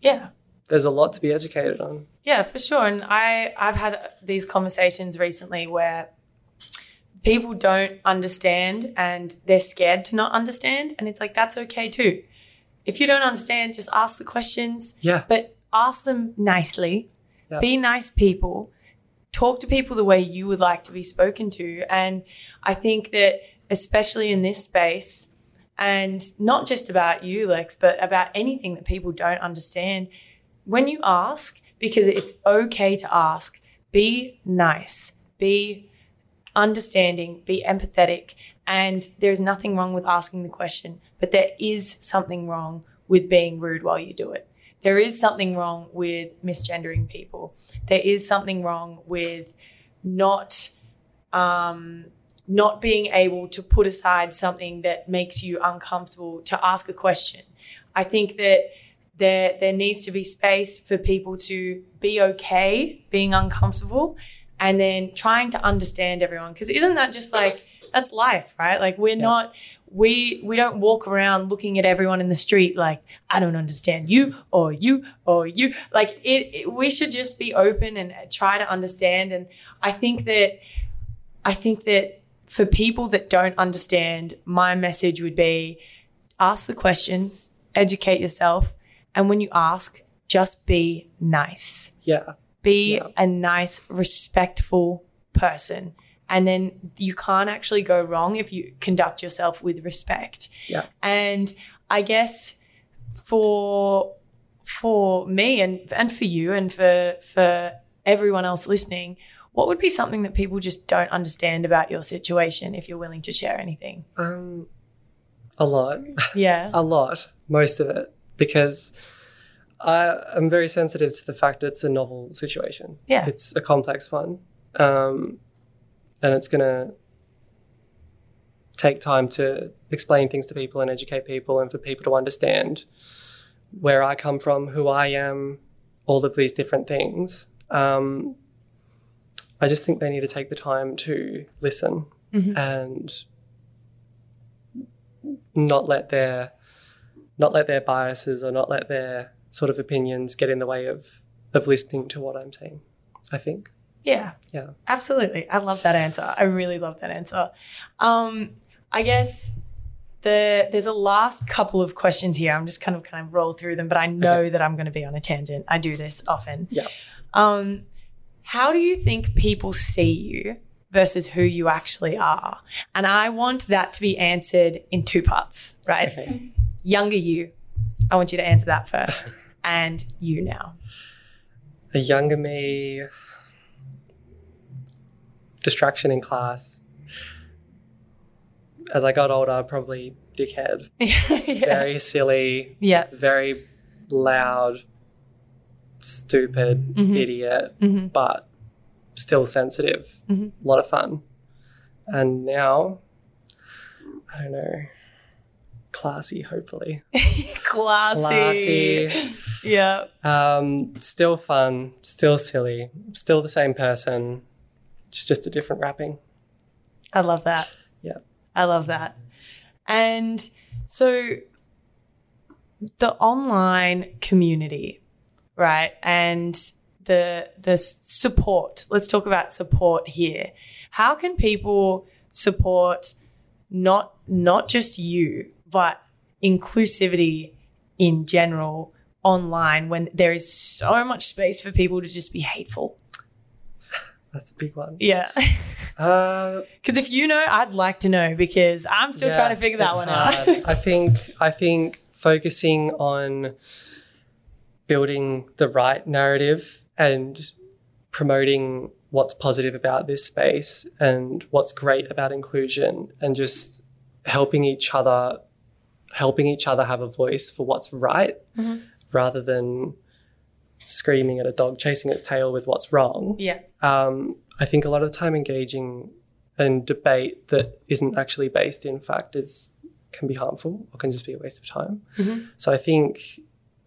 Yeah. there's a lot to be educated on. Yeah, for sure. And I I've had these conversations recently where people don't understand and they're scared to not understand and it's like that's okay too. If you don't understand, just ask the questions, Yeah, but ask them nicely. Yeah. Be nice people. Talk to people the way you would like to be spoken to. And I think that especially in this space and not just about you, Lex, but about anything that people don't understand, when you ask, because it's okay to ask, be nice, be understanding, be empathetic. And there's nothing wrong with asking the question, but there is something wrong with being rude while you do it. There is something wrong with misgendering people. There is something wrong with not um, not being able to put aside something that makes you uncomfortable to ask a question. I think that there there needs to be space for people to be okay being uncomfortable and then trying to understand everyone. Because isn't that just like that's life right? Like we're not we we don't walk around looking at everyone in the street like i don't understand you or you or you. Like it, it we should just be open and try to understand. And i think that i think that for people that don't understand my message would be ask the questions educate yourself and when you ask just be nice yeah, be Yeah. a nice, respectful person. And then you can't actually go wrong if you conduct yourself with respect. yeah. And I guess for for me and and for you and for for everyone else listening, what would be something that people just don't understand about your situation if you're willing to share anything? Um, a lot, Yeah. a lot, most of it, because I am very sensitive to the fact that it's a novel situation. Yeah. it's a complex one, um, and it's gonna take time to explain things to people and educate people, and for people to understand where I come from, who I am, all of these different things. Um, I just think they need to take the time to listen Mhm. and not let their not let their biases or not let their sort of opinions get in the way of of listening to what I'm saying. I think. Yeah. Yeah. Absolutely. I love that answer. I really love that answer. Um, I guess the there's a last couple of questions here. I'm just kind of kind of roll through them, but I know that I'm going to be on a tangent. I do this often. Yeah. Um, how do you think people see you versus who you actually are? And I want that to be answered in two parts, right? Okay. Younger you. I want you to answer that first. and you now. The younger me distraction in class. As I got older, probably dickhead. yeah. Very silly, Yeah. very loud, stupid, Mhm. idiot, Mhm. but still sensitive. Mhm. A lot of fun. And now, I don't know, classy, hopefully. Classy. Classy. Yeah. Um, still fun, still silly, still the same person, it's just a different wrapping. I love that. Yeah. I love that. And so the online community, right? And the the support. Let's talk about support here. How can people support not not just you, but inclusivity in general online when there is so much space for people to just be hateful. That's a big one. Yeah. Uh, Because if you know, I'd like to know because I'm still yeah, trying to figure that one hard. out. I think I think focusing on building the right narrative and promoting what's positive about this space and what's great about inclusion and just helping each other helping each other have a voice for what's right rather than screaming at a dog chasing its tail with what's wrong yeah. um, I think a lot of the time engaging in debate that isn't actually based in fact is can be harmful or can just be a waste of time. So I think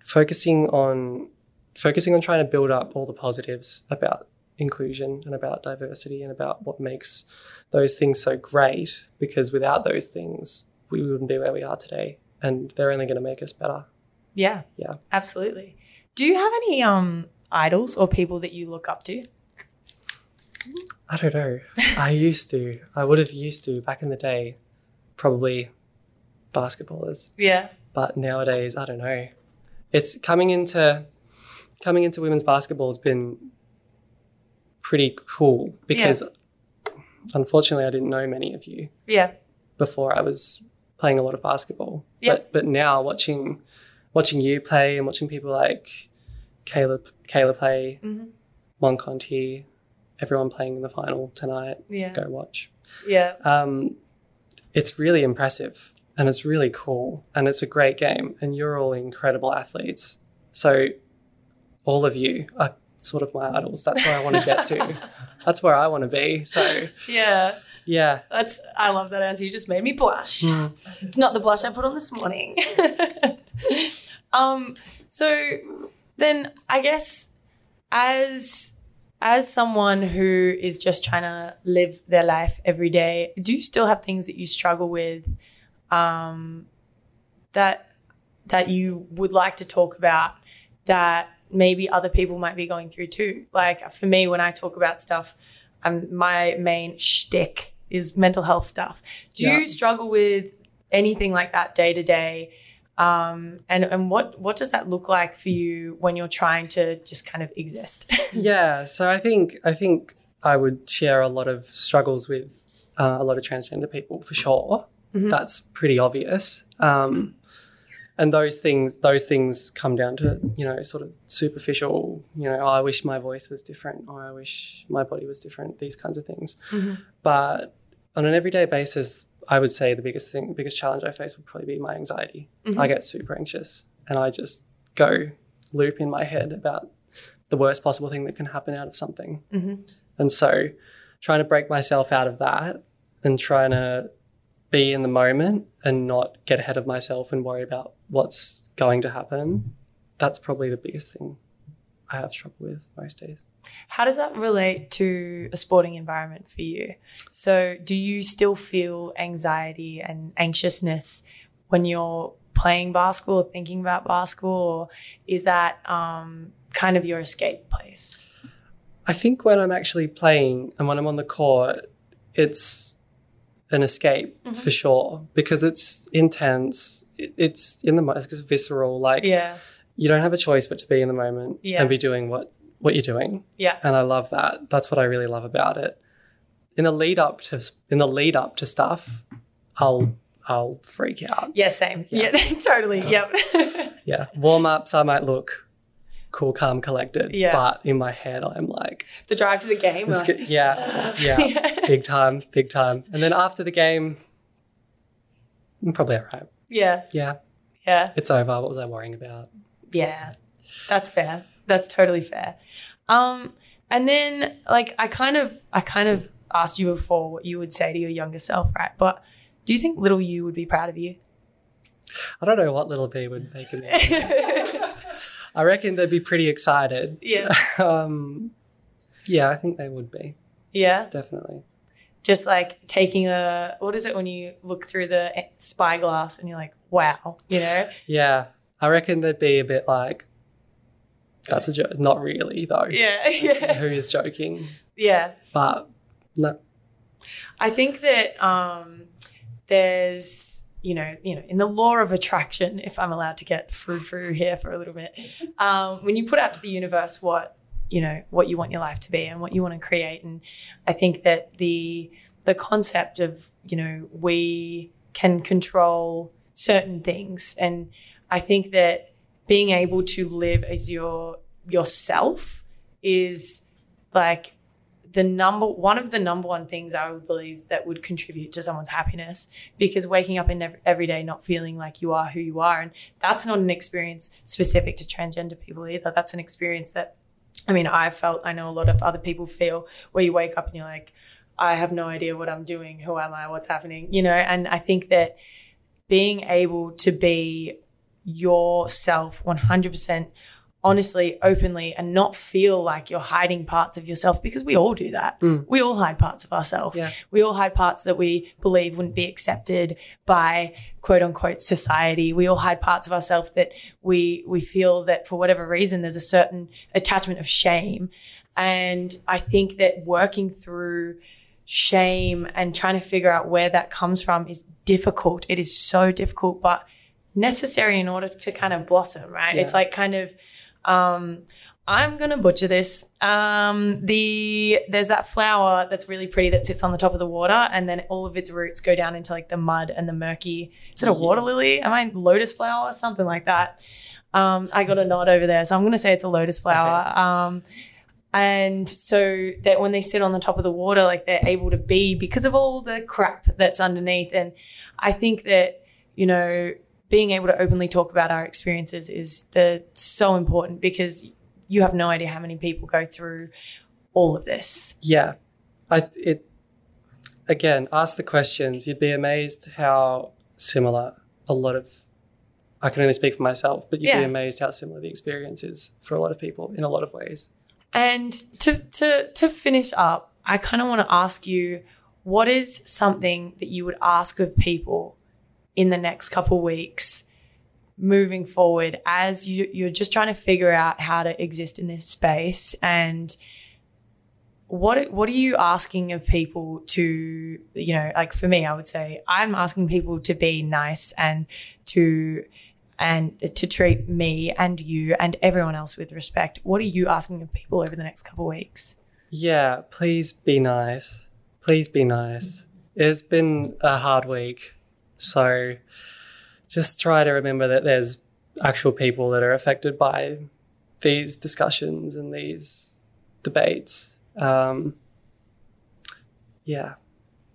focusing on focusing on trying to build up all the positives about inclusion and about diversity and about what makes those things so great because without those things we wouldn't be where we are today and they're only going to make us better. Yeah. Yeah. Absolutely. Do you have any um idols or people that you look up to? I don't know. I used to. I would have used to back in the day, probably basketballers. Yeah. But nowadays, I don't know. It's coming into coming into women's basketball has been pretty cool because unfortunately I didn't know many of you Yeah. before I was playing a lot of basketball. Yeah. But but now watching watching you play and watching people like Caleb Kayla play, Mhm. Mon Conti, everyone playing in the final tonight. Yeah. Go watch. Yeah. Um, it's really impressive and it's really cool and it's a great game and you're all incredible athletes. So all of you are sort of my idols. That's where I want to get to. That's where I want to be. So Yeah. yeah. That's I love that answer. You just made me blush. Mm. It's not the blush I put on this morning. um so then I guess as as someone who is just trying to live their life every day, do you still have things that you struggle with um that that you would like to talk about that maybe other people might be going through too? Like for me when I talk about stuff, um, my main shtick is mental health stuff. Do Yeah. you struggle with anything like that day to day? Um, and and what what does that look like for you when you're trying to just kind of exist? Yeah. So I think I think I would share a lot of struggles with uh, a lot of transgender people for sure. Mm-hmm. That's pretty obvious. Um, and those things those things come down to you know sort of superficial you know oh, i wish my voice was different. Or i wish my body was different. These kinds of things. Mm-hmm. But on an everyday basis i would say the biggest thing biggest challenge i face would probably be my anxiety. Mm-hmm. I get super anxious and i just go loop in my head about the worst possible thing that can happen out of something. And so trying to break myself out of that and trying to be in the moment and not get ahead of myself and worry about what's going to happen. That's probably the biggest thing I have trouble with most days. How does that relate to a sporting environment for you? So, do you still feel anxiety and anxiousness when you're playing basketball or thinking about basketball, or is that um, kind of your escape place? I think when I'm actually playing and when I'm on the court, it's an escape mm-hmm. for sure because it's intense. It, it's in the it's visceral. Like Yeah, you don't have a choice but to be in the moment Yeah. and be doing what what you're doing. yeah, and I love that. That's what I really love about it. In the lead up to in the lead up to stuff, I'll I'll freak out. yeah, same. Yeah, totally. Yep. Yeah, warm ups I might look cool, calm, collected. Yeah. but in my head I'm like, the drive to the game. like- good. yeah, yeah, big time, big time. And then after the game, I'm probably all right. yeah, Yeah, yeah. it's over. What was I worrying about? Yeah, that's fair. That's totally fair. Um, and then like I kind of I kind of asked you before what you would say to your younger self, right? But do you think little you would be proud of you? I don't know what little B would make of me. I reckon they'd be pretty excited. Yeah. um, yeah, I think they would be Yeah. definitely. Just like taking a what is it when you look through the spyglass and you're like, wow, you know? Yeah, I reckon they'd be a bit like, that's a joke. Not really though. Yeah. Yeah. Who's joking? Yeah. But no, I think that um, there's you know, you know, in the law of attraction, if I'm allowed to get through through here for a little bit, um, when you put out to the universe what you know what you want your life to be and what you want to create, and I think that the the concept of you know we can control certain things, and I think that being able to live as your yourself is like the number one of the number one things I would believe that would contribute to someone's happiness because waking up in every, day not feeling like you are who you are and that's not an experience specific to transgender people either. That's an experience that I mean I felt I know a lot of other people feel where you wake up and you're like I have no idea what I'm doing who am I what's happening you know? And I think that being able to be yourself 100% honestly, openly, and not feel like you're hiding parts of yourself because we all do that. Mm. We all hide parts of ourselves. Yeah. We all hide parts that we believe wouldn't be accepted by quote unquote society. We all hide parts of ourselves that we we feel that for whatever reason there's a certain attachment of shame. And I think that working through shame and trying to figure out where that comes from is difficult. It is so difficult, but necessary in order to kind of blossom, right? Yeah. It's like kind of um, I'm gonna butcher this. Um, the there's that flower that's really pretty that sits on the top of the water, and then all of its roots go down into like the mud and the murky. Is it a water lily? Am I lotus flower? Something like that. Um, I got a nod over there, so I'm gonna say it's a lotus flower. Um, and so that when they sit on the top of the water, like they're able to be because of all the crap that's underneath. And I think that you know being able to openly talk about our experiences is the so important because you have no idea how many people go through all of this. Yeah, I it again. Ask the questions. You'd be amazed how similar a lot of. I can only speak for myself, but you'd Yeah. be amazed how similar the experience is for a lot of people in a lot of ways. And to to to finish up, I kind of want to ask you what is something that you would ask of people in the next couple weeks moving forward as you, you're just trying to figure out how to exist in this space and what what are you asking of people to you know like for me I would say I'm asking people to be nice and to and to treat me and you and everyone else with respect. What are you asking of people over the next couple of weeks? Yeah, please be nice. Please be nice. It's been a hard week, so just try to remember that there's actual people that are affected by these discussions and these debates. Um, yeah,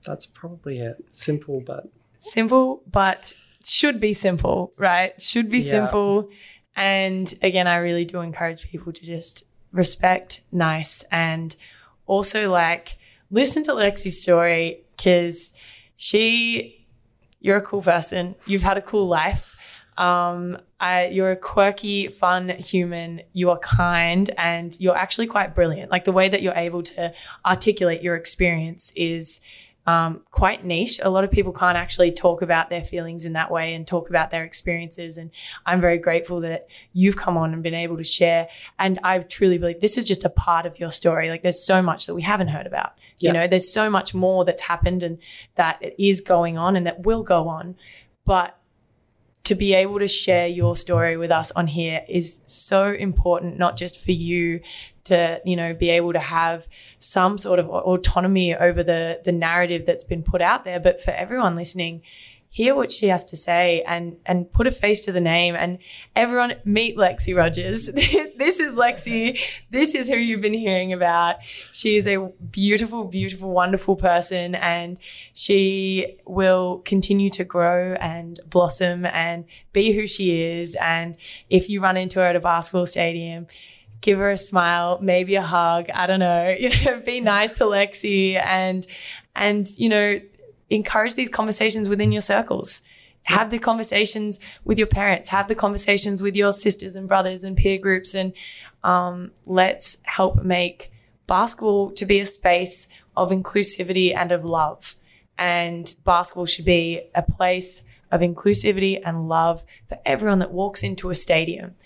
that's probably it. Simple, but Simple, but should be simple, right? Should be Yeah. simple. And again, I really do encourage people to just respect, nice, and also like listen to Lexi's story because she, you're a cool person. You've had a cool life. Um, I, you're a quirky, fun human. You are kind and you're actually quite brilliant. Like the way that you're able to articulate your experience is um, quite niche. A lot of people can't actually talk about their feelings in that way and talk about their experiences. And I'm very grateful that you've come on and been able to share. And I truly believe this is just a part of your story. Like there's so much that we haven't heard about. Yeah. You know, there's so much more that's happened and that is going on and that will go on. But to be able to share your story with us on here is so important, not just for you to, you know, be able to have some sort of autonomy over the the narrative that's been put out there, but for everyone listening, hear what she has to say and and put a face to the name and everyone meet Lexi Rodgers. this is Lexi. This is who you've been hearing about. She is a beautiful, beautiful, wonderful person and she will continue to grow and blossom and be who she is. And if you run into her at a basketball stadium, give her a smile, maybe a hug. I don't know. You know, be nice to Lexi and and you know, encourage these conversations within your circles. Have the conversations with your parents. Have the conversations with your sisters and brothers and peer groups, and um, let's help make basketball to be a space of inclusivity and of love. And basketball should be a place of inclusivity and love for everyone that walks into a stadium.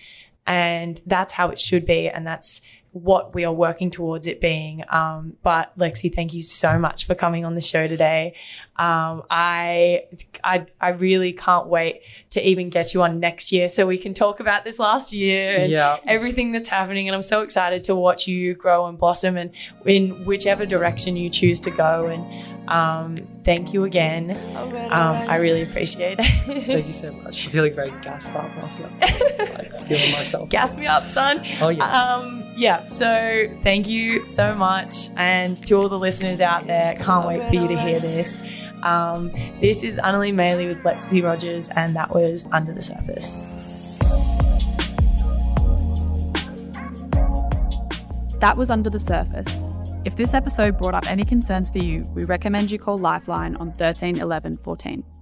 And that's how it should be. And that's what we are working towards it being. Um, but Lexi, thank you so much for coming on the show today. Um, I, I, I really can't wait to even get you on next year so we can talk about this last year and Yeah. everything that's happening. And I'm so excited to watch you grow and blossom and in whichever direction you choose to go. And um, thank you again. Um, I really appreciate it. Thank you so much. I'm feeling very gassed up after like, feeling myself. Gas me up, son. Oh, yeah. Um, yeah, so thank you so much. And to all the listeners out there, can't wait for you to hear this. Um, this is Annalie Maley with Lexi Rodgers, and that was Under the Surface. That was Under the Surface. If this episode brought up any concerns for you, we recommend you call Lifeline on 13 11 14.